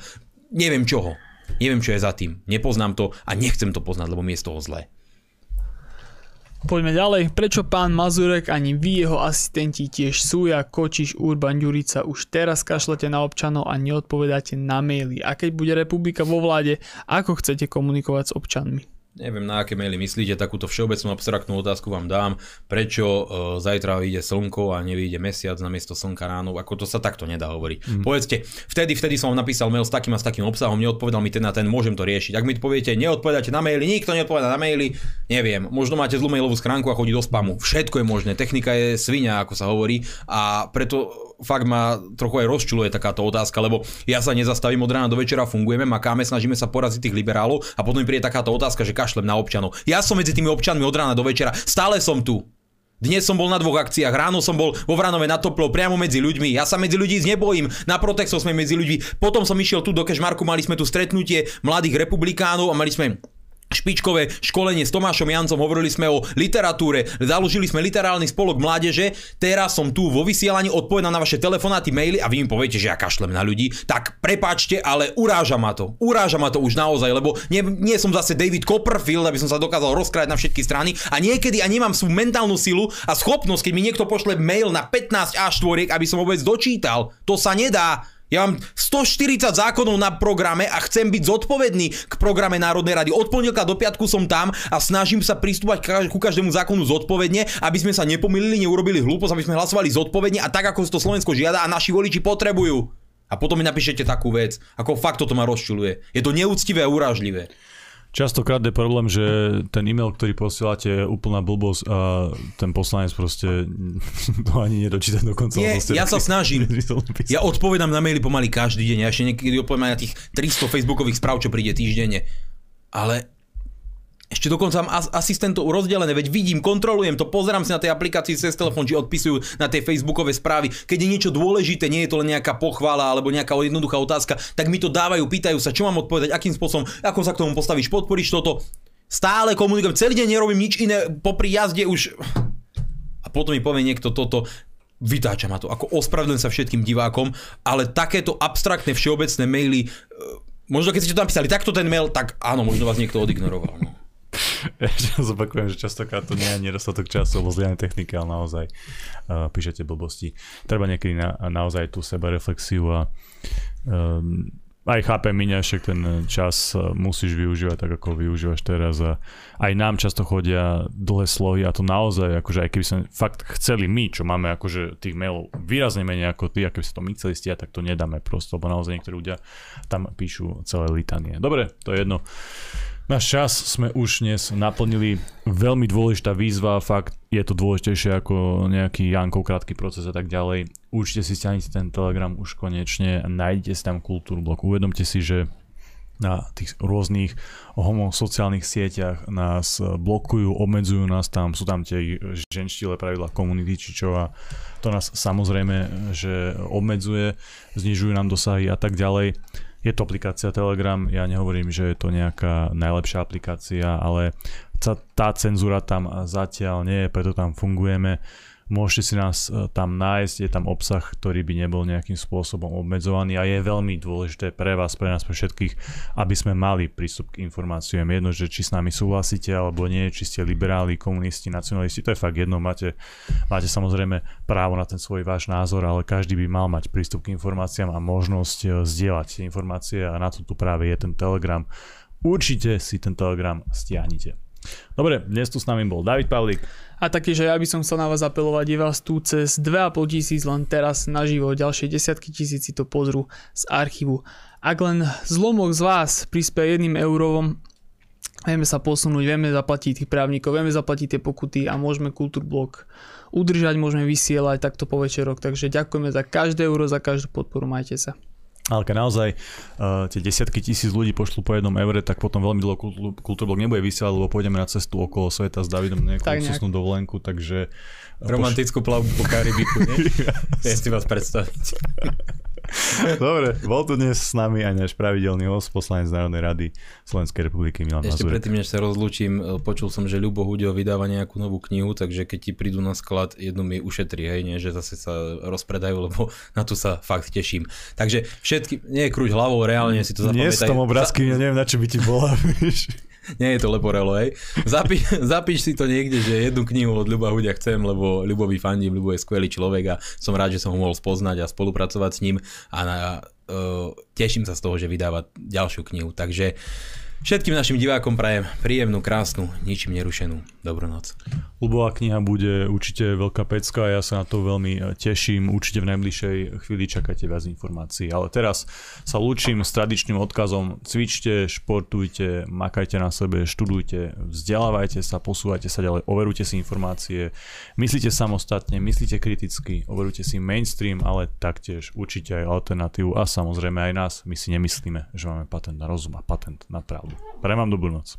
neviem čoho. Neviem, čo je za tým. Nepoznám to a nechcem to poznať, lebo mi je z toho zlé. Poďme ďalej. Prečo pán Mazurek ani vy, jeho asistenti tiež Súja, Kočiš, Urban, Ďurica už teraz kašlete na občanov a neodpovedáte na maily? A keď bude republika vo vláde, ako chcete komunikovať s občanmi? Neviem, na aké maily myslíte, takúto všeobecnú abstraktnú otázku vám dám. Prečo uh, zajtra vyjde slnko a nevyjde mesiac na miesto slnka ráno? Ako to sa takto nedá hovoriť. Mm. Povedzte, vtedy, vtedy som vám napísal mail s takým a s takým obsahom, neodpovedal mi ten na ten, môžem to riešiť. Ak mi poviete, neodpovedáte na maily, nikto neodpovedá na maily, neviem, možno máte zlú mailovú schránku a chodí do spamu. Všetko je možné, technika je svinia, ako sa hovorí, a preto fakt ma trochu aj rozčuluje takáto otázka, lebo ja sa nezastavím od rána do večera, fungujeme, makáme, snažíme sa poraziť tých liberálov a potom mi príde takáto otázka, že kašlem na občanov. Ja som medzi tými občanmi od rána do večera, stále som tu. Dnes som bol na dvoch akciách, ráno som bol vo Vranove na Toplo, priamo medzi ľuďmi. Ja sa medzi ľudí nebojím, na Protexo sme medzi ľuďmi. Potom som išiel tu do Kešmarku, mali sme tu stretnutie mladých republikánov a mali sme špičkové školenie s Tomášom Jancom, hovorili sme o literatúre, založili sme literálny spolok mládeže, teraz som tu vo vysielaní, odpovedám na vaše telefonáty, maily a vy mi poviete, že ja kašlem na ľudí, tak prepačte, ale uráža ma to. Uráža ma to už naozaj, lebo nie, nie som zase David Copperfield, aby som sa dokázal rozkrať na všetky strany a niekedy ani nemám sú mentálnu silu a schopnosť, keď mi niekto pošle mail na 15 až 4, aby som vôbec dočítal. To sa nedá. Ja mám 140 zákonov na programe a chcem byť zodpovedný k programe Národnej rady. Od pondelka do piatku som tam a snažím sa pristúpať ku každému zákonu zodpovedne, aby sme sa nepomýlili, neurobili hlúposť, aby sme hlasovali zodpovedne a tak, ako to Slovensko žiada a naši voliči potrebujú. A potom mi napíšete takú vec, ako fakt toto ma rozčuluje. Je to neúctivé a urážlivé. Častokrát je problém, že ten e-mail, ktorý posielate je úplná blbosť a ten poslanec proste to ani nedočíta do konca. Nie, ja sa snažím. Ja odpovedám na maily pomaly každý deň. Ja ešte niekedy odpovedám na tých 300 facebookových správ, čo príde týždenne. Ale ešte dokonca mám asistentov rozdelené, veď vidím, kontrolujem to, pozerám si na tej aplikácii cez telefón, či odpisujú na tej facebookové správy. Keď je niečo dôležité, nie je to len nejaká pochvála alebo nejaká jednoduchá otázka, tak mi to dávajú, pýtajú sa, čo mám odpovedať, akým spôsobom, ako sa k tomu postavíš, podporíš toto. Stále komunikujem, celý deň nerobím nič iné, popri jazde už... A potom mi povie niekto toto, vytáča ma to, ako ospravedlňujem sa všetkým divákom, ale takéto abstraktné všeobecné maily, e, možno keď ste to napísali takto ten mail, tak áno, možno vás niekto odignoroval. No. Ešte zopakujem, že častokrát to nie je nedostatok času, alebo zliané techniky, ale naozaj uh, píšete blbosti. Treba niekedy na, naozaj tú seba reflexiu a um, aj chápem, minia, však ten čas musíš využívať tak, ako využívaš teraz a aj nám často chodia dlhé slohy a to naozaj, akože aj keby sme fakt chceli my, čo máme akože tých mailov výrazne menej ako ty, a keby sa to my chceli stiať, tak to nedáme prosto, lebo naozaj niektorí ľudia tam píšu celé litanie. Dobre, to je jedno. Náš čas sme už dnes naplnili. Veľmi dôležitá výzva, fakt je to dôležitejšie ako nejaký Jankov krátky proces a tak ďalej. Určite si stiahnite ten Telegram už konečne, nájdete si tam kultúru blok. Uvedomte si, že na tých rôznych homosociálnych sieťach nás blokujú, obmedzujú nás tam, sú tam tie ženštile pravidla komunity či čo a to nás samozrejme, že obmedzuje, znižujú nám dosahy a tak ďalej je to aplikácia Telegram, ja nehovorím, že je to nejaká najlepšia aplikácia, ale tá cenzúra tam zatiaľ nie je, preto tam fungujeme. Môžete si nás e, tam nájsť, je tam obsah, ktorý by nebol nejakým spôsobom obmedzovaný a je veľmi dôležité pre vás, pre nás, pre všetkých, aby sme mali prístup k informáciám. Jedno, že či s nami súhlasíte alebo nie, či ste liberáli, komunisti, nacionalisti, to je fakt jedno, máte, máte samozrejme právo na ten svoj váš názor, ale každý by mal mať prístup k informáciám a možnosť e, zdieľať tie informácie a na to tu práve je ten Telegram. Určite si ten Telegram stiahnite. Dobre, dnes tu s nami bol David Pavlík. A že ja by som chcel na vás apelovať, je vás tu cez 2,5 tisíc len teraz naživo, ďalšie desiatky tisíc si to pozrú z archívu. Ak len zlomok z vás prispie jedným eurom, vieme sa posunúť, vieme zaplatiť tých právnikov, vieme zaplatiť tie pokuty a môžeme Kultúrblok udržať, môžeme vysielať takto po večerok. Takže ďakujeme za každé euro, za každú podporu, majte sa. Ale keď naozaj uh, tie desiatky tisíc ľudí pošlú po jednom evre, tak potom veľmi dlho Kultúrblok nebude vysielať, lebo pôjdeme na cestu okolo sveta s Davidom nejakú luxusnú dovolenku, takže... Romantickú plavbu po Karibiku, nie? Viem si vás predstaviť. Dobre, bol tu dnes s nami aj náš pravidelný host, poslanec Národnej rady Slovenskej republiky Milan Ešte Mazurek. predtým, než sa rozlúčim, e, počul som, že Ľubo Hudio vydáva nejakú novú knihu, takže keď ti prídu na sklad, jednu mi ušetri, hej, nie, že zase sa rozpredajú, lebo na to sa fakt teším. Takže všetky, nie krúť hlavou, reálne si to zapamätaj. Nie s tom obrázky, ja neviem, na čo by ti bola, Nie je to Leporelo, hej. Zapí, zapíš si to niekde, že jednu knihu od Ľuba Hudia chcem, lebo Ľubovi fandím, Ľubo je skvelý človek a som rád, že som ho mohol spoznať a spolupracovať s ním a na, uh, teším sa z toho, že vydáva ďalšiu knihu. Takže Všetkým našim divákom prajem príjemnú, krásnu, ničím nerušenú dobrú noc. Ľubová kniha bude určite veľká pecka ja sa na to veľmi e, teším. Určite v najbližšej chvíli čakáte viac informácií. Ale teraz sa lúčim s tradičným odkazom. Cvičte, športujte, makajte na sebe, študujte, vzdelávajte sa, posúvajte sa ďalej, overujte si informácie, myslíte samostatne, myslíte kriticky, overujte si mainstream, ale taktiež určite aj alternatívu a samozrejme aj nás. My si nemyslíme, že máme patent na rozum a patent na pravdu. Prajem vám dobrú noc.